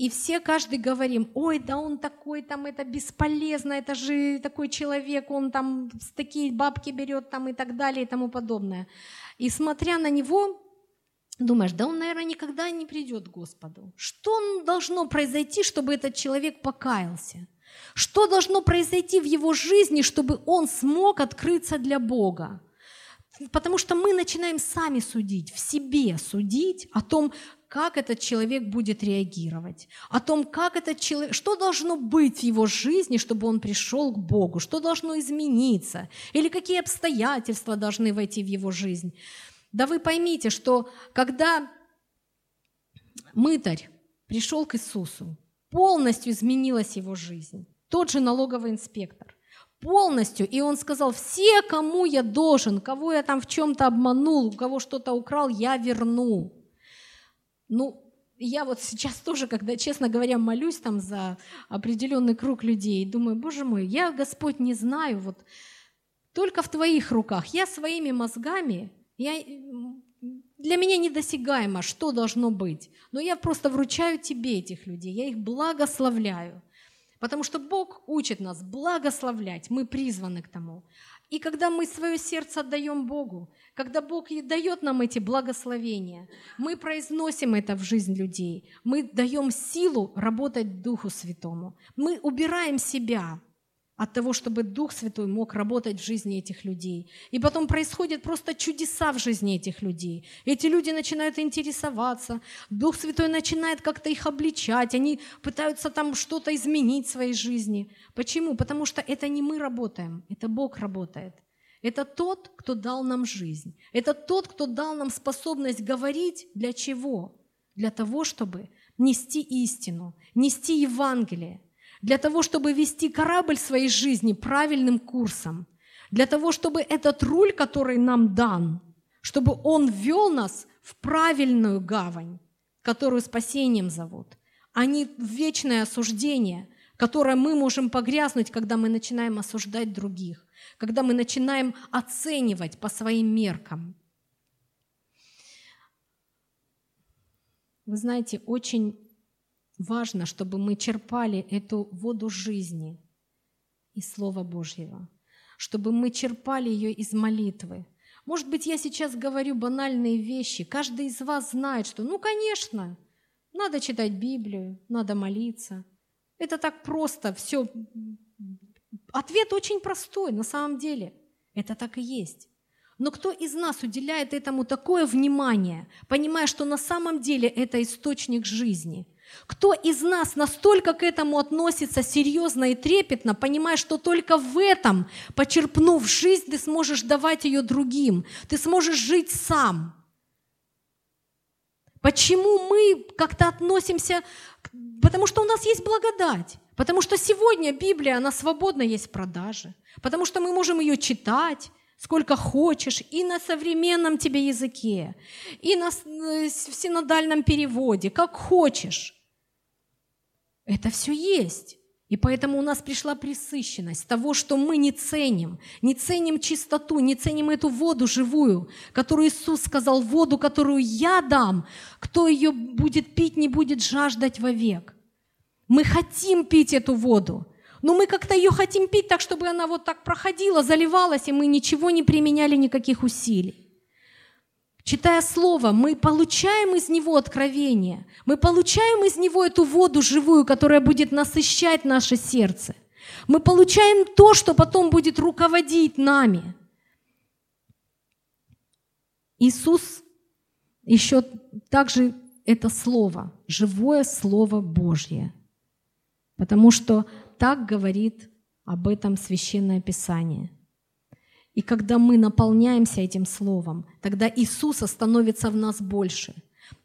И все, каждый говорим, ой, да он такой, там это бесполезно, это же такой человек, он там такие бабки берет там и так далее и тому подобное. И смотря на него, Думаешь, да он, наверное, никогда не придет к Господу. Что должно произойти, чтобы этот человек покаялся? Что должно произойти в его жизни, чтобы он смог открыться для Бога? Потому что мы начинаем сами судить, в себе судить о том, как этот человек будет реагировать, о том, как этот человек, что должно быть в его жизни, чтобы он пришел к Богу, что должно измениться, или какие обстоятельства должны войти в его жизнь. Да вы поймите, что когда мытарь пришел к Иисусу, полностью изменилась его жизнь. Тот же налоговый инспектор. Полностью. И он сказал, все, кому я должен, кого я там в чем-то обманул, у кого что-то украл, я верну. Ну, я вот сейчас тоже, когда, честно говоря, молюсь там за определенный круг людей, думаю, боже мой, я, Господь, не знаю, вот только в Твоих руках. Я своими мозгами я, для меня недосягаемо, что должно быть. Но я просто вручаю тебе этих людей, я их благословляю. Потому что Бог учит нас благословлять, мы призваны к тому. И когда мы свое сердце отдаем Богу, когда Бог дает нам эти благословения, мы произносим это в жизнь людей, мы даем силу работать Духу Святому, мы убираем себя, от того, чтобы Дух Святой мог работать в жизни этих людей. И потом происходят просто чудеса в жизни этих людей. Эти люди начинают интересоваться, Дух Святой начинает как-то их обличать, они пытаются там что-то изменить в своей жизни. Почему? Потому что это не мы работаем, это Бог работает. Это тот, кто дал нам жизнь. Это тот, кто дал нам способность говорить для чего? Для того, чтобы нести истину, нести Евангелие, для того, чтобы вести корабль своей жизни правильным курсом, для того, чтобы этот руль, который нам дан, чтобы он вел нас в правильную гавань, которую спасением зовут, а не в вечное осуждение, которое мы можем погрязнуть, когда мы начинаем осуждать других, когда мы начинаем оценивать по своим меркам. Вы знаете, очень важно, чтобы мы черпали эту воду жизни из Слова Божьего, чтобы мы черпали ее из молитвы, может быть, я сейчас говорю банальные вещи. Каждый из вас знает, что, ну, конечно, надо читать Библию, надо молиться. Это так просто, все. Ответ очень простой, на самом деле. Это так и есть. Но кто из нас уделяет этому такое внимание, понимая, что на самом деле это источник жизни – кто из нас настолько к этому относится серьезно и трепетно, понимая, что только в этом, почерпнув жизнь, ты сможешь давать ее другим, ты сможешь жить сам. Почему мы как-то относимся, потому что у нас есть благодать, потому что сегодня Библия, она свободна есть в продаже, потому что мы можем ее читать, сколько хочешь, и на современном тебе языке, и на, э, синодальном переводе, как хочешь. Это все есть. И поэтому у нас пришла присыщенность того, что мы не ценим, не ценим чистоту, не ценим эту воду живую, которую Иисус сказал, воду, которую я дам, кто ее будет пить, не будет жаждать вовек. Мы хотим пить эту воду, но мы как-то ее хотим пить так, чтобы она вот так проходила, заливалась, и мы ничего не применяли, никаких усилий. Читая Слово, мы получаем из него откровение, мы получаем из него эту воду живую, которая будет насыщать наше сердце. Мы получаем то, что потом будет руководить нами. Иисус еще также это Слово, живое Слово Божье, потому что так говорит об этом Священное Писание – и когда мы наполняемся этим Словом, тогда Иисуса становится в нас больше.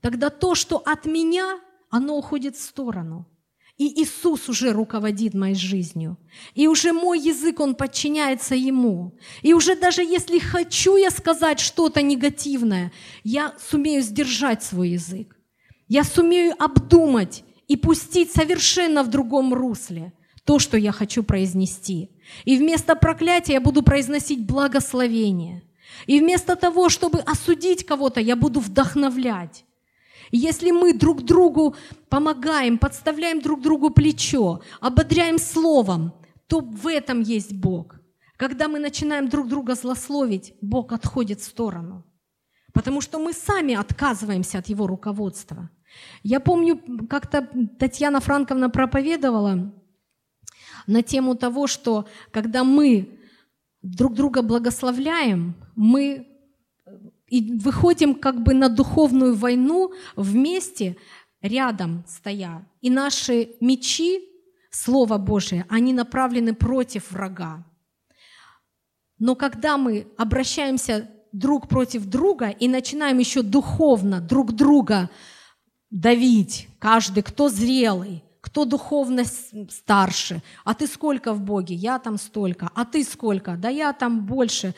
Тогда то, что от меня, оно уходит в сторону. И Иисус уже руководит моей жизнью. И уже мой язык, он подчиняется Ему. И уже даже если хочу я сказать что-то негативное, я сумею сдержать свой язык. Я сумею обдумать и пустить совершенно в другом русле то, что я хочу произнести. И вместо проклятия я буду произносить благословение. И вместо того, чтобы осудить кого-то, я буду вдохновлять. Если мы друг другу помогаем, подставляем друг другу плечо, ободряем словом, то в этом есть Бог. Когда мы начинаем друг друга злословить, Бог отходит в сторону. Потому что мы сами отказываемся от Его руководства. Я помню, как-то Татьяна Франковна проповедовала, на тему того, что когда мы друг друга благословляем, мы и выходим как бы на духовную войну вместе, рядом стоя. И наши мечи, Слово Божие, они направлены против врага. Но когда мы обращаемся друг против друга и начинаем еще духовно друг друга давить, каждый, кто зрелый, кто духовно старше, а ты сколько в Боге? Я там столько, а ты сколько? Да я там больше.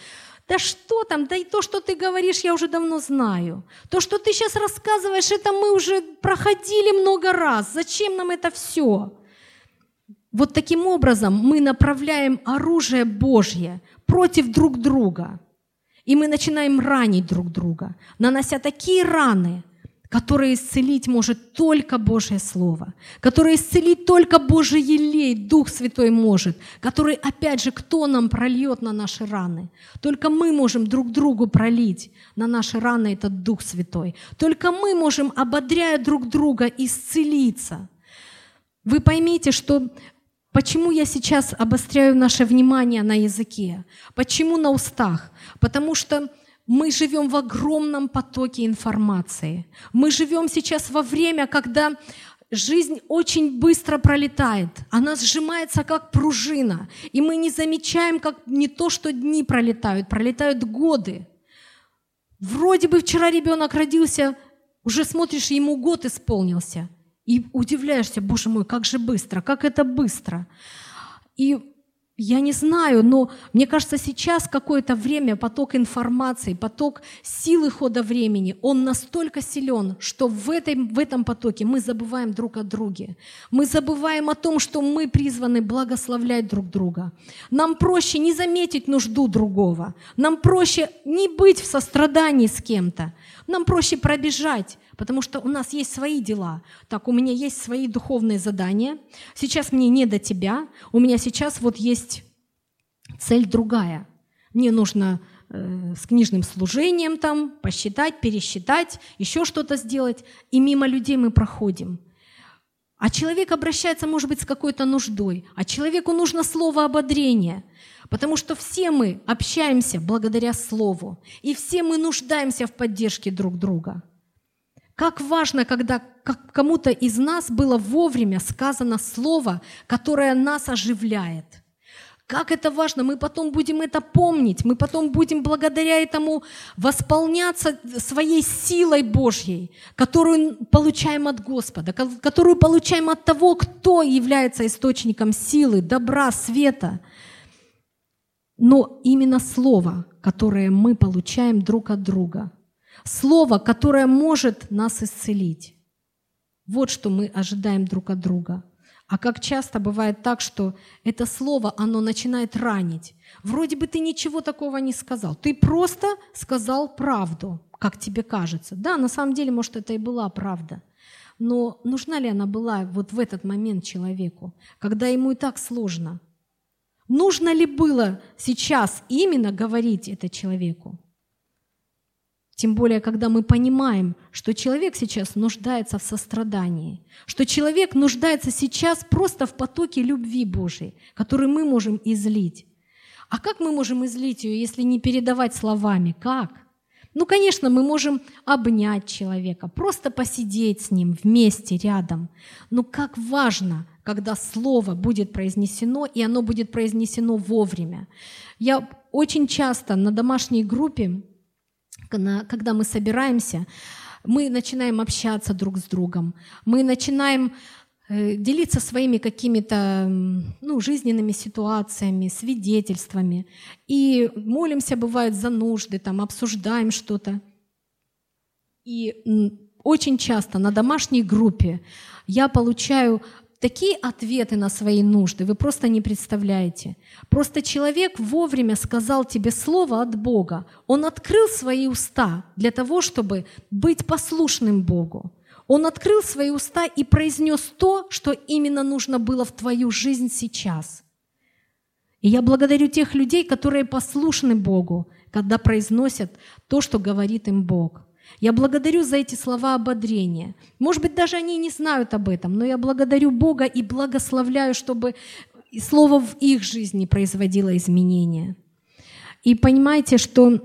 Да что там, да и то, что ты говоришь, я уже давно знаю. То, что ты сейчас рассказываешь, это мы уже проходили много раз. Зачем нам это все? Вот таким образом мы направляем оружие Божье против друг друга. И мы начинаем ранить друг друга, нанося такие раны – которые исцелить может только Божье Слово, которые исцелить только Божий елей, Дух Святой может, который, опять же, кто нам прольет на наши раны? Только мы можем друг другу пролить на наши раны этот Дух Святой. Только мы можем, ободряя друг друга, исцелиться. Вы поймите, что Почему я сейчас обостряю наше внимание на языке? Почему на устах? Потому что мы живем в огромном потоке информации. Мы живем сейчас во время, когда жизнь очень быстро пролетает. Она сжимается как пружина. И мы не замечаем, как не то, что дни пролетают, пролетают годы. Вроде бы вчера ребенок родился, уже смотришь, ему год исполнился. И удивляешься, боже мой, как же быстро, как это быстро. И я не знаю, но мне кажется, сейчас какое-то время поток информации, поток силы хода времени, он настолько силен, что в, этой, в этом потоке мы забываем друг о друге. Мы забываем о том, что мы призваны благословлять друг друга. Нам проще не заметить нужду другого. Нам проще не быть в сострадании с кем-то. Нам проще пробежать, потому что у нас есть свои дела. Так, у меня есть свои духовные задания. Сейчас мне не до тебя. У меня сейчас вот есть цель другая. Мне нужно э, с книжным служением там посчитать, пересчитать, еще что-то сделать. И мимо людей мы проходим. А человек обращается, может быть, с какой-то нуждой. А человеку нужно слово ободрения. Потому что все мы общаемся благодаря слову. И все мы нуждаемся в поддержке друг друга. Как важно, когда кому-то из нас было вовремя сказано слово, которое нас оживляет. Как это важно, мы потом будем это помнить, мы потом будем благодаря этому восполняться своей силой Божьей, которую получаем от Господа, которую получаем от того, кто является источником силы, добра, света. Но именно Слово, которое мы получаем друг от друга – Слово, которое может нас исцелить. Вот что мы ожидаем друг от друга. А как часто бывает так, что это слово, оно начинает ранить. Вроде бы ты ничего такого не сказал. Ты просто сказал правду, как тебе кажется. Да, на самом деле, может, это и была правда. Но нужна ли она была вот в этот момент человеку, когда ему и так сложно? Нужно ли было сейчас именно говорить это человеку? Тем более, когда мы понимаем, что человек сейчас нуждается в сострадании, что человек нуждается сейчас просто в потоке любви Божией, который мы можем излить. А как мы можем излить ее, если не передавать словами? Как? Ну, конечно, мы можем обнять человека, просто посидеть с ним вместе, рядом. Но как важно, когда слово будет произнесено, и оно будет произнесено вовремя. Я очень часто на домашней группе когда мы собираемся, мы начинаем общаться друг с другом, мы начинаем э, делиться своими какими-то ну, жизненными ситуациями, свидетельствами. И молимся, бывает, за нужды, там, обсуждаем что-то. И очень часто на домашней группе я получаю такие ответы на свои нужды, вы просто не представляете. Просто человек вовремя сказал тебе слово от Бога. Он открыл свои уста для того, чтобы быть послушным Богу. Он открыл свои уста и произнес то, что именно нужно было в твою жизнь сейчас. И я благодарю тех людей, которые послушны Богу, когда произносят то, что говорит им Бог. Я благодарю за эти слова ободрения. Может быть, даже они не знают об этом, но я благодарю Бога и благословляю, чтобы слово в их жизни производило изменения. И понимаете, что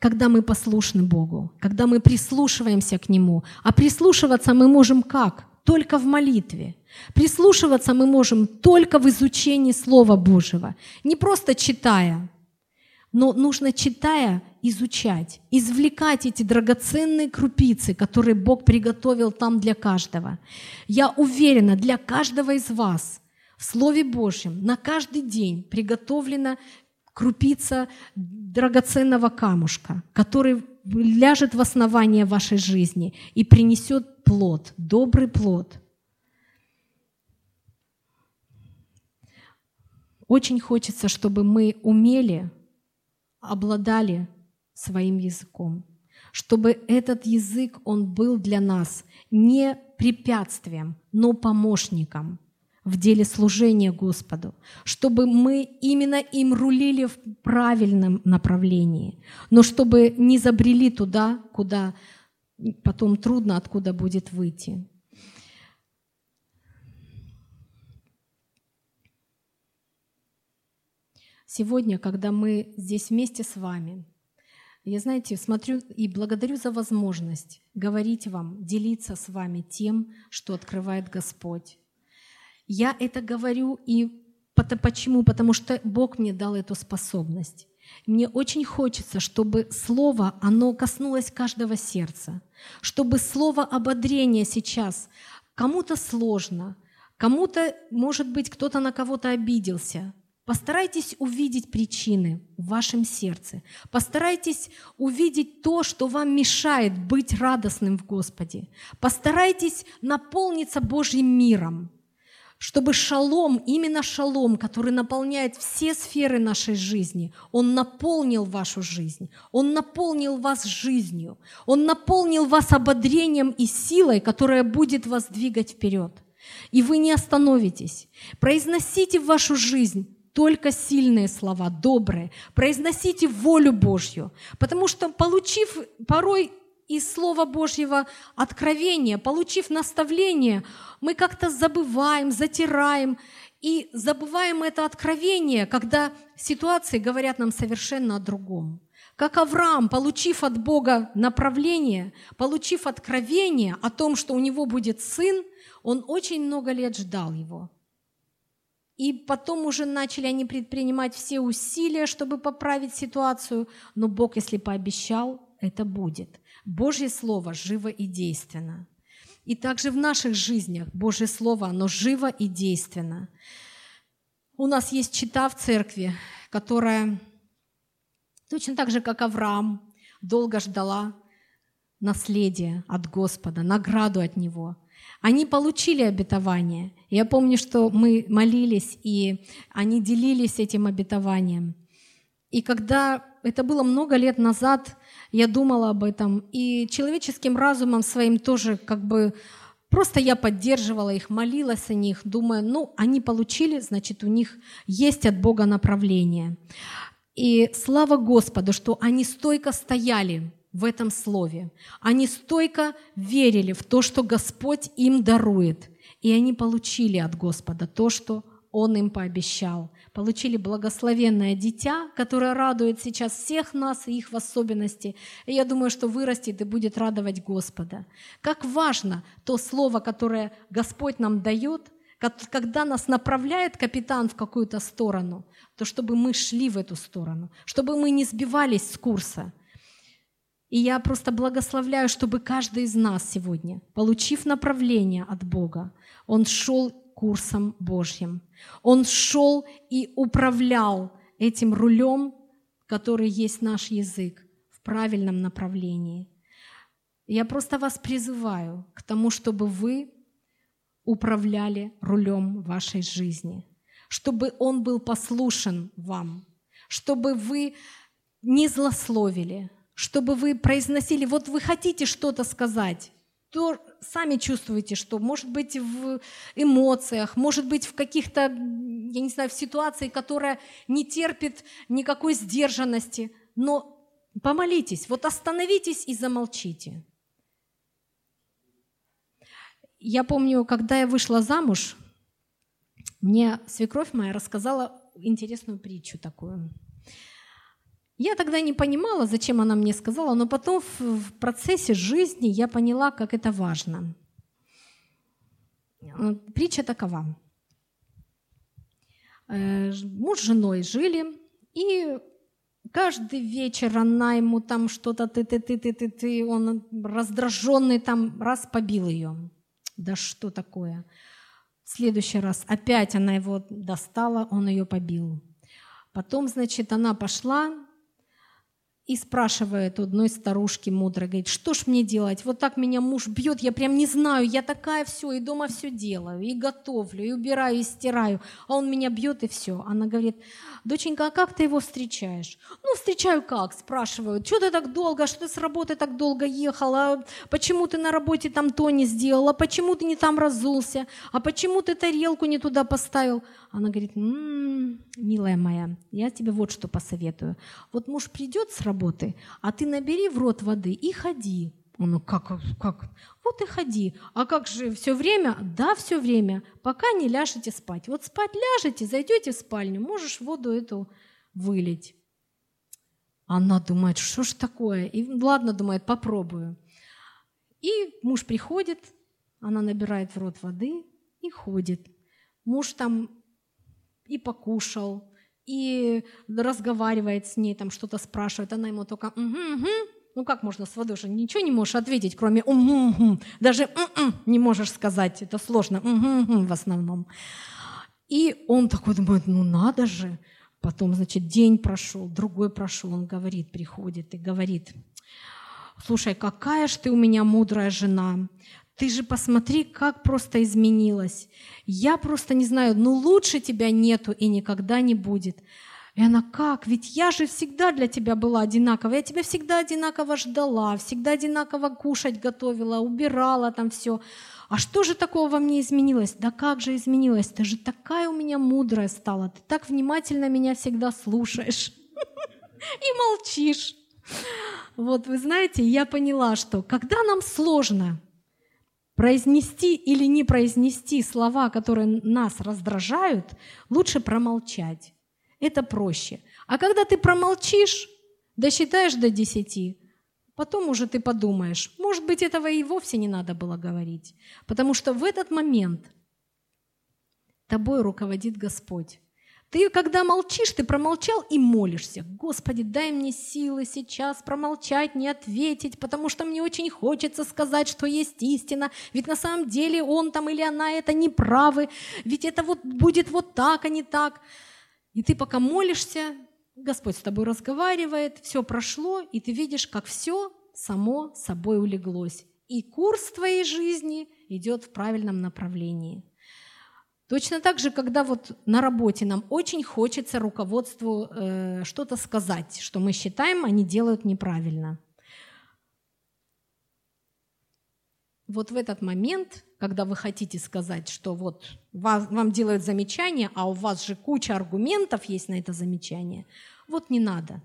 когда мы послушны Богу, когда мы прислушиваемся к Нему, а прислушиваться мы можем как? Только в молитве. Прислушиваться мы можем только в изучении Слова Божьего, не просто читая, но нужно, читая, изучать, извлекать эти драгоценные крупицы, которые Бог приготовил там для каждого. Я уверена, для каждого из вас в Слове Божьем на каждый день приготовлена крупица драгоценного камушка, который ляжет в основание вашей жизни и принесет плод, добрый плод. Очень хочется, чтобы мы умели обладали своим языком, чтобы этот язык, он был для нас не препятствием, но помощником в деле служения Господу, чтобы мы именно им рулили в правильном направлении, но чтобы не забрели туда, куда потом трудно откуда будет выйти. Сегодня, когда мы здесь вместе с вами, я, знаете, смотрю и благодарю за возможность говорить вам, делиться с вами тем, что открывает Господь. Я это говорю и почему? Потому что Бог мне дал эту способность. Мне очень хочется, чтобы слово, оно коснулось каждого сердца, чтобы слово ободрения сейчас кому-то сложно, Кому-то, может быть, кто-то на кого-то обиделся. Постарайтесь увидеть причины в вашем сердце. Постарайтесь увидеть то, что вам мешает быть радостным в Господе. Постарайтесь наполниться Божьим миром чтобы шалом, именно шалом, который наполняет все сферы нашей жизни, он наполнил вашу жизнь, он наполнил вас жизнью, он наполнил вас ободрением и силой, которая будет вас двигать вперед. И вы не остановитесь. Произносите в вашу жизнь только сильные слова, добрые. Произносите волю Божью, потому что, получив порой из Слова Божьего откровения, получив наставление, мы как-то забываем, затираем и забываем это откровение, когда ситуации говорят нам совершенно о другом. Как Авраам, получив от Бога направление, получив откровение о том, что у него будет сын, он очень много лет ждал его. И потом уже начали они предпринимать все усилия, чтобы поправить ситуацию, но Бог, если пообещал, это будет. Божье Слово живо и действенно. И также в наших жизнях Божье Слово, оно живо и действенно. У нас есть чита в церкви, которая точно так же, как Авраам, долго ждала наследие от Господа, награду от Него. Они получили обетование. Я помню, что мы молились, и они делились этим обетованием. И когда это было много лет назад, я думала об этом, и человеческим разумом своим тоже как бы Просто я поддерживала их, молилась о них, думая, ну, они получили, значит, у них есть от Бога направление. И слава Господу, что они стойко стояли в этом слове. Они стойко верили в то, что Господь им дарует. И они получили от Господа то, что Он им пообещал получили благословенное дитя, которое радует сейчас всех нас и их в особенности. И я думаю, что вырастет и будет радовать Господа. Как важно то слово, которое Господь нам дает, когда нас направляет капитан в какую-то сторону, то чтобы мы шли в эту сторону, чтобы мы не сбивались с курса. И я просто благословляю, чтобы каждый из нас сегодня, получив направление от Бога, он шел курсом Божьим. Он шел и управлял этим рулем, который есть наш язык, в правильном направлении. Я просто вас призываю к тому, чтобы вы управляли рулем вашей жизни, чтобы он был послушен вам, чтобы вы не злословили, чтобы вы произносили, вот вы хотите что-то сказать, то сами чувствуете, что может быть в эмоциях, может быть в каких-то, я не знаю, в ситуации, которая не терпит никакой сдержанности, но помолитесь, вот остановитесь и замолчите. Я помню, когда я вышла замуж, мне свекровь моя рассказала интересную притчу такую. Я тогда не понимала, зачем она мне сказала, но потом в процессе жизни я поняла, как это важно. Э, притча такова. Э, муж с женой жили, и каждый вечер она ему там что-то ты-ты-ты-ты-ты, он раздраженный там раз побил ее. Да что такое? В следующий раз опять она его достала, он ее побил. Потом, значит, она пошла, и спрашивает у одной старушки мудрой, говорит, что ж мне делать? Вот так меня муж бьет, я прям не знаю, я такая все, и дома все делаю, и готовлю, и убираю, и стираю, а он меня бьет, и все. Она говорит, доченька, а как ты его встречаешь? Ну, встречаю как? Спрашивают, что ты так долго, что ты с работы так долго ехала, почему ты на работе там то не сделала, почему ты не там разулся, а почему ты тарелку не туда поставил? Она говорит, м-м, милая моя, я тебе вот что посоветую. Вот муж придет с работы, а ты набери в рот воды и ходи. Он, ну как, как? Вот и ходи. А как же все время? Да, все время, пока не ляжете спать. Вот спать ляжете, зайдете в спальню, можешь воду эту вылить. Она думает, что ж такое? И ладно, думает, попробую. И муж приходит, она набирает в рот воды и ходит. Муж там и покушал, и разговаривает с ней, там что-то спрашивает, она ему только угу, угу, Ну как можно с водой же? Ничего не можешь ответить, кроме ум Даже ум не можешь сказать. Это сложно. ум в основном. И он такой думает, ну надо же. Потом, значит, день прошел, другой прошел. Он говорит, приходит и говорит, слушай, какая ж ты у меня мудрая жена. Ты же посмотри, как просто изменилась. Я просто не знаю, ну лучше тебя нету и никогда не будет. И она, как? Ведь я же всегда для тебя была одинакова. Я тебя всегда одинаково ждала, всегда одинаково кушать готовила, убирала там все. А что же такого во мне изменилось? Да как же изменилось? Ты же такая у меня мудрая стала. Ты так внимательно меня всегда слушаешь и молчишь. Вот вы знаете, я поняла, что когда нам сложно произнести или не произнести слова, которые нас раздражают, лучше промолчать это проще. А когда ты промолчишь, досчитаешь до десяти, потом уже ты подумаешь, может быть, этого и вовсе не надо было говорить. Потому что в этот момент тобой руководит Господь. Ты, когда молчишь, ты промолчал и молишься. Господи, дай мне силы сейчас промолчать, не ответить, потому что мне очень хочется сказать, что есть истина. Ведь на самом деле он там или она это не правы. Ведь это вот будет вот так, а не так. И ты пока молишься, Господь с тобой разговаривает, все прошло, и ты видишь, как все само собой улеглось. И курс твоей жизни идет в правильном направлении. Точно так же, когда вот на работе нам очень хочется руководству э, что-то сказать, что мы считаем, они делают неправильно. Вот в этот момент когда вы хотите сказать, что вот вас, вам делают замечание, а у вас же куча аргументов есть на это замечание, вот не надо.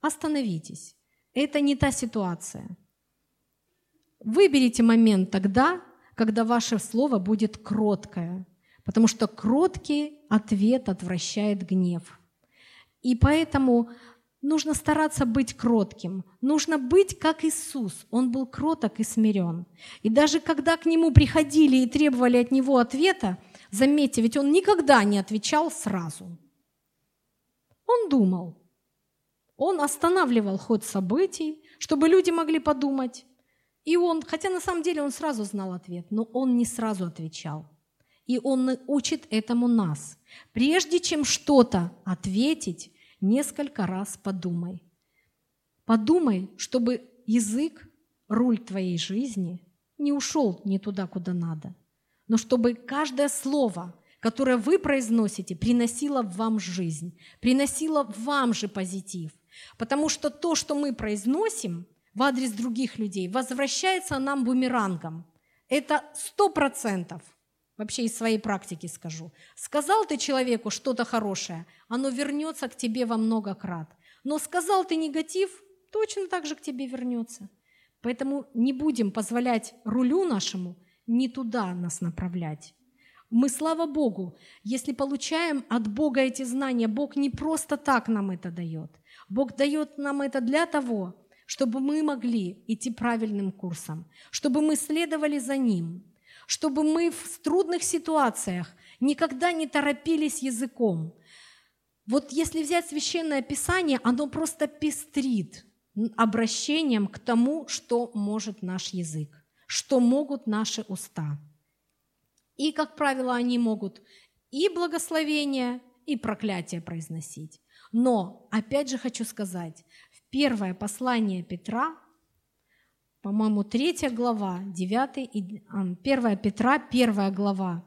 Остановитесь. Это не та ситуация. Выберите момент тогда, когда ваше слово будет кроткое, потому что кроткий ответ отвращает гнев. И поэтому нужно стараться быть кротким. Нужно быть как Иисус. Он был кроток и смирен. И даже когда к нему приходили и требовали от него ответа, заметьте, ведь он никогда не отвечал сразу. Он думал. Он останавливал ход событий, чтобы люди могли подумать. И он, хотя на самом деле он сразу знал ответ, но он не сразу отвечал. И он учит этому нас. Прежде чем что-то ответить, несколько раз подумай. Подумай, чтобы язык, руль твоей жизни не ушел не туда, куда надо, но чтобы каждое слово, которое вы произносите, приносило вам жизнь, приносило вам же позитив. Потому что то, что мы произносим в адрес других людей, возвращается нам бумерангом. Это сто процентов. Вообще из своей практики скажу. Сказал ты человеку что-то хорошее, оно вернется к тебе во много крат. Но сказал ты негатив, точно так же к тебе вернется. Поэтому не будем позволять рулю нашему не туда нас направлять. Мы, слава Богу, если получаем от Бога эти знания, Бог не просто так нам это дает. Бог дает нам это для того, чтобы мы могли идти правильным курсом, чтобы мы следовали за Ним, чтобы мы в трудных ситуациях никогда не торопились языком. Вот если взять священное писание, оно просто пестрит обращением к тому, что может наш язык, что могут наши уста. И, как правило, они могут и благословение, и проклятие произносить. Но, опять же хочу сказать, в первое послание Петра, по-моему, третья глава, 9 и 1 Петра, первая глава,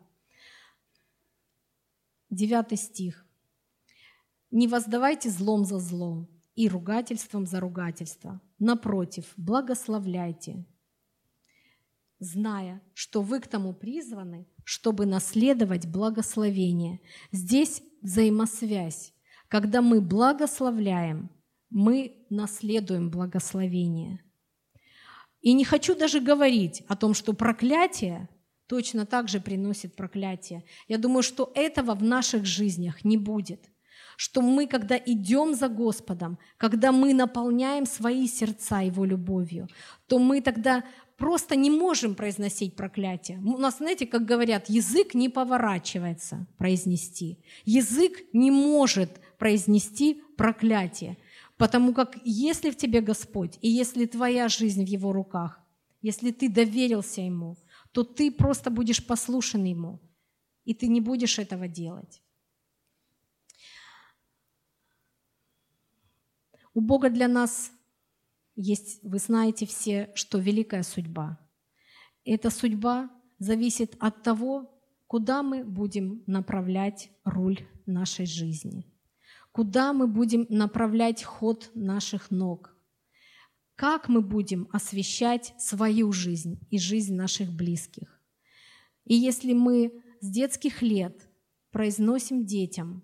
9 стих. «Не воздавайте злом за злом и ругательством за ругательство. Напротив, благословляйте, зная, что вы к тому призваны, чтобы наследовать благословение». Здесь взаимосвязь. Когда мы благословляем, мы наследуем благословение – и не хочу даже говорить о том, что проклятие точно так же приносит проклятие. Я думаю, что этого в наших жизнях не будет. Что мы, когда идем за Господом, когда мы наполняем свои сердца Его любовью, то мы тогда просто не можем произносить проклятие. У нас, знаете, как говорят, язык не поворачивается произнести. Язык не может произнести проклятие. Потому как если в тебе Господь, и если твоя жизнь в Его руках, если ты доверился Ему, то ты просто будешь послушен Ему, и ты не будешь этого делать. У Бога для нас есть, вы знаете все, что великая судьба. Эта судьба зависит от того, куда мы будем направлять руль нашей жизни, куда мы будем направлять ход наших ног, как мы будем освещать свою жизнь и жизнь наших близких. И если мы с детских лет произносим детям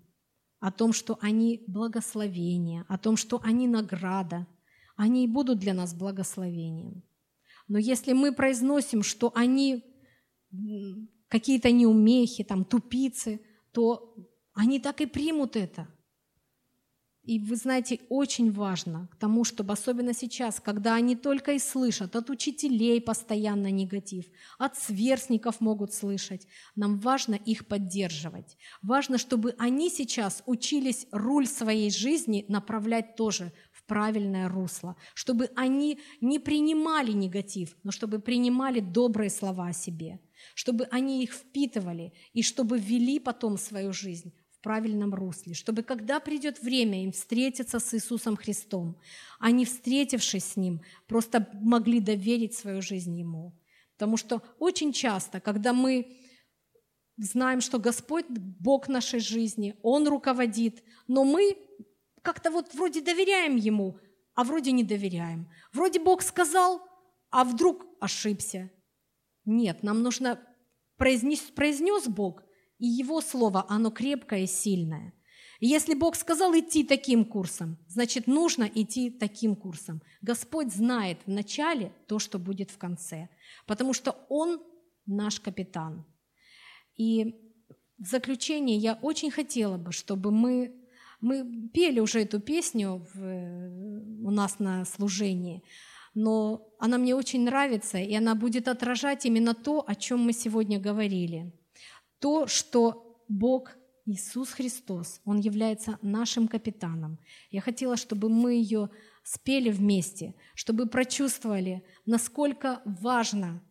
о том, что они благословение, о том, что они награда, они и будут для нас благословением. Но если мы произносим, что они какие-то неумехи, там, тупицы, то они так и примут это. И вы знаете, очень важно к тому, чтобы особенно сейчас, когда они только и слышат от учителей постоянно негатив, от сверстников могут слышать, нам важно их поддерживать. Важно, чтобы они сейчас учились руль своей жизни направлять тоже в правильное русло, чтобы они не принимали негатив, но чтобы принимали добрые слова о себе, чтобы они их впитывали и чтобы вели потом свою жизнь правильном русле, чтобы когда придет время им встретиться с Иисусом Христом, они, встретившись с Ним, просто могли доверить свою жизнь Ему. Потому что очень часто, когда мы знаем, что Господь – Бог нашей жизни, Он руководит, но мы как-то вот вроде доверяем Ему, а вроде не доверяем. Вроде Бог сказал, а вдруг ошибся. Нет, нам нужно произнес, произнес Бог – и Его Слово, оно крепкое и сильное. И если Бог сказал идти таким курсом, значит, нужно идти таким курсом. Господь знает в начале то, что будет в конце, потому что Он наш капитан. И в заключение я очень хотела бы, чтобы мы, мы пели уже эту песню в, у нас на служении, но она мне очень нравится, и она будет отражать именно то, о чем мы сегодня говорили – то, что Бог Иисус Христос, Он является нашим капитаном. Я хотела, чтобы мы ее спели вместе, чтобы прочувствовали, насколько важно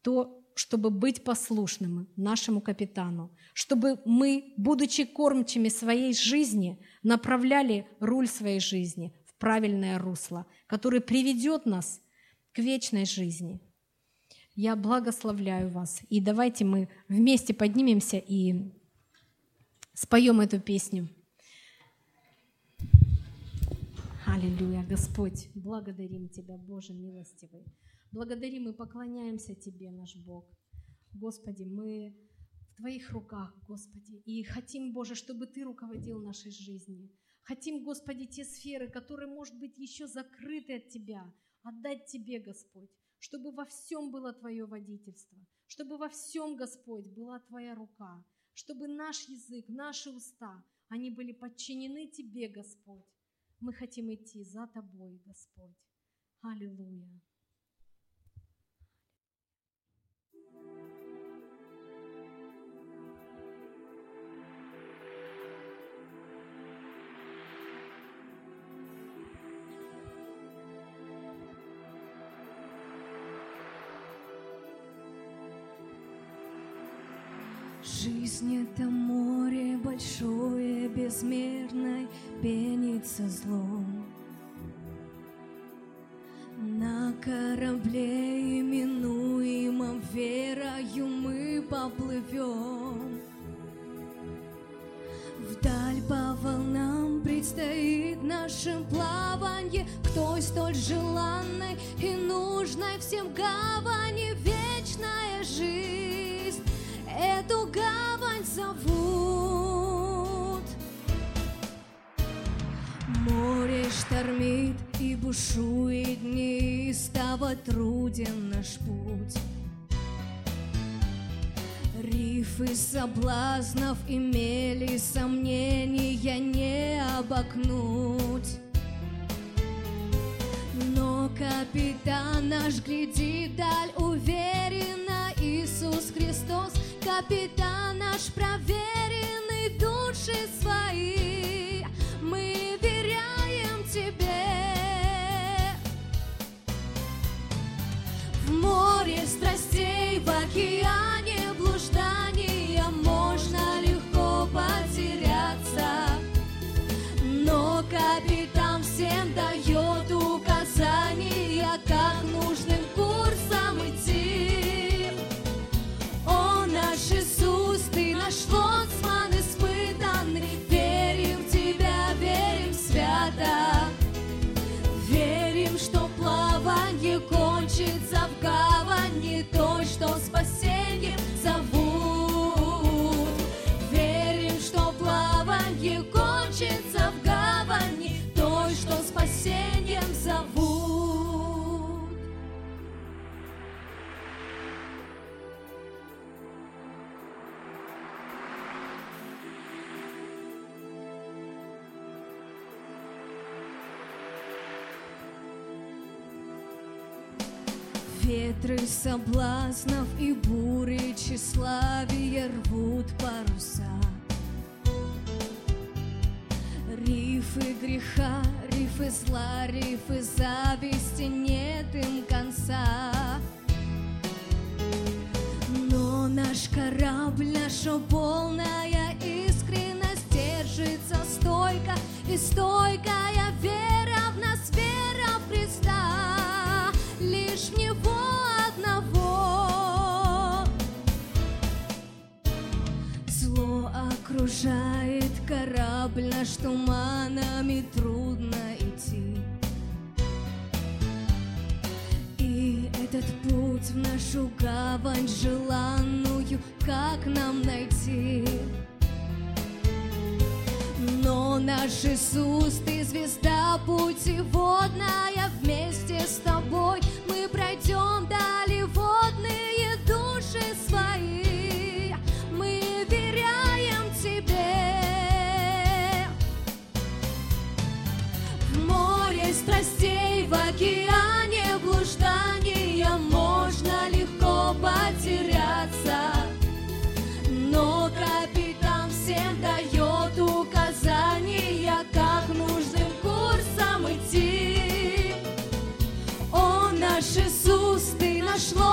то, чтобы быть послушным нашему капитану, чтобы мы, будучи кормчими своей жизни, направляли руль своей жизни в правильное русло, который приведет нас к вечной жизни – я благословляю вас. И давайте мы вместе поднимемся и споем эту песню. Аллилуйя, Господь, благодарим Тебя, Боже милостивый. Благодарим и поклоняемся Тебе, наш Бог. Господи, мы в Твоих руках, Господи, и хотим, Боже, чтобы Ты руководил нашей жизнью. Хотим, Господи, те сферы, которые, может быть, еще закрыты от Тебя, отдать Тебе, Господь чтобы во всем было Твое водительство, чтобы во всем, Господь, была Твоя рука, чтобы наш язык, наши уста, они были подчинены Тебе, Господь. Мы хотим идти за Тобой, Господь. Аллилуйя. Жизнь — это море большое, безмерное, пенится злом. На корабле, именуемом верою, мы поплывем. Вдаль по волнам предстоит нашим плаванье К той столь желанной и нужной всем гавани штормит и бушует неистово труден наш путь. Рифы соблазнов имели сомнения не обокнуть. Но капитан наш глядит даль уверенно, Иисус Христос капитан наш проверенный души свои. Мы Тебе. В море страстей, в океане соблазнов и бури тщеславия рвут паруса. Рифы греха, рифы зла, рифы зависти, нет им конца. Но наш корабль, наша полная искренность держится стойко и стойкая в окружает корабль, наш туманами трудно идти. И этот путь в нашу гавань желанную, как нам найти? Но наш Иисус, Ты звезда путеводная, вместе с Тобой мы пройдем дали страстей, в океане блуждания можно легко потеряться. Но капитан всем дает указания, как нужным курсом идти. О, наш Иисус, Ты наш лоцман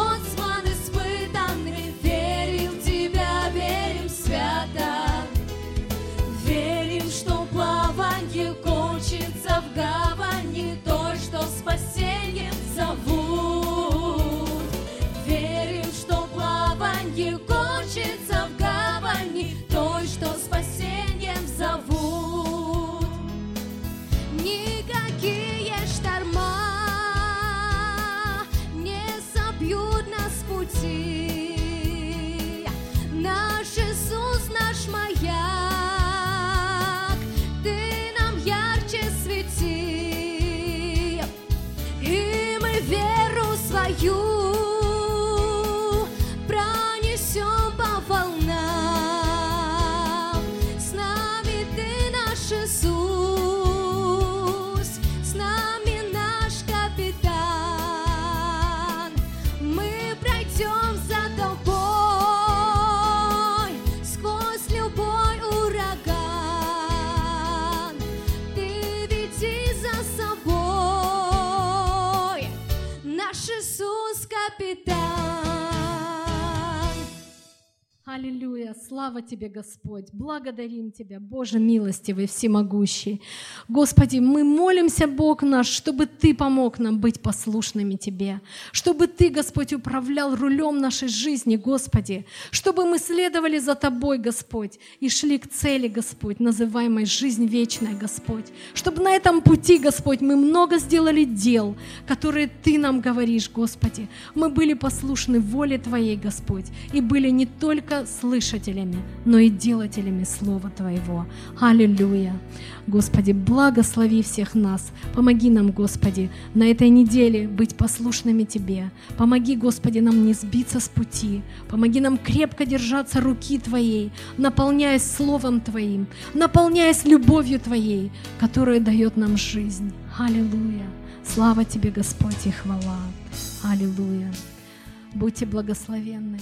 Аллилуйя! Слава Тебе, Господь! Благодарим Тебя, Боже милостивый, всемогущий. Господи, мы молимся, Бог наш, чтобы Ты помог нам быть послушными Тебе, чтобы Ты, Господь, управлял рулем нашей жизни, Господи, чтобы мы следовали за Тобой, Господь, и шли к цели, Господь, называемой жизнь вечная, Господь, чтобы на этом пути, Господь, мы много сделали дел, которые Ты нам говоришь, Господи. Мы были послушны воле Твоей, Господь, и были не только слышателями, но и делателями Слова Твоего. Аллилуйя! Господи, благослови всех нас. Помоги нам, Господи, на этой неделе быть послушными Тебе. Помоги, Господи, нам не сбиться с пути. Помоги нам крепко держаться руки Твоей, наполняясь Словом Твоим, наполняясь любовью Твоей, которая дает нам жизнь. Аллилуйя! Слава Тебе, Господь, и хвала. Аллилуйя! Будьте благословенны.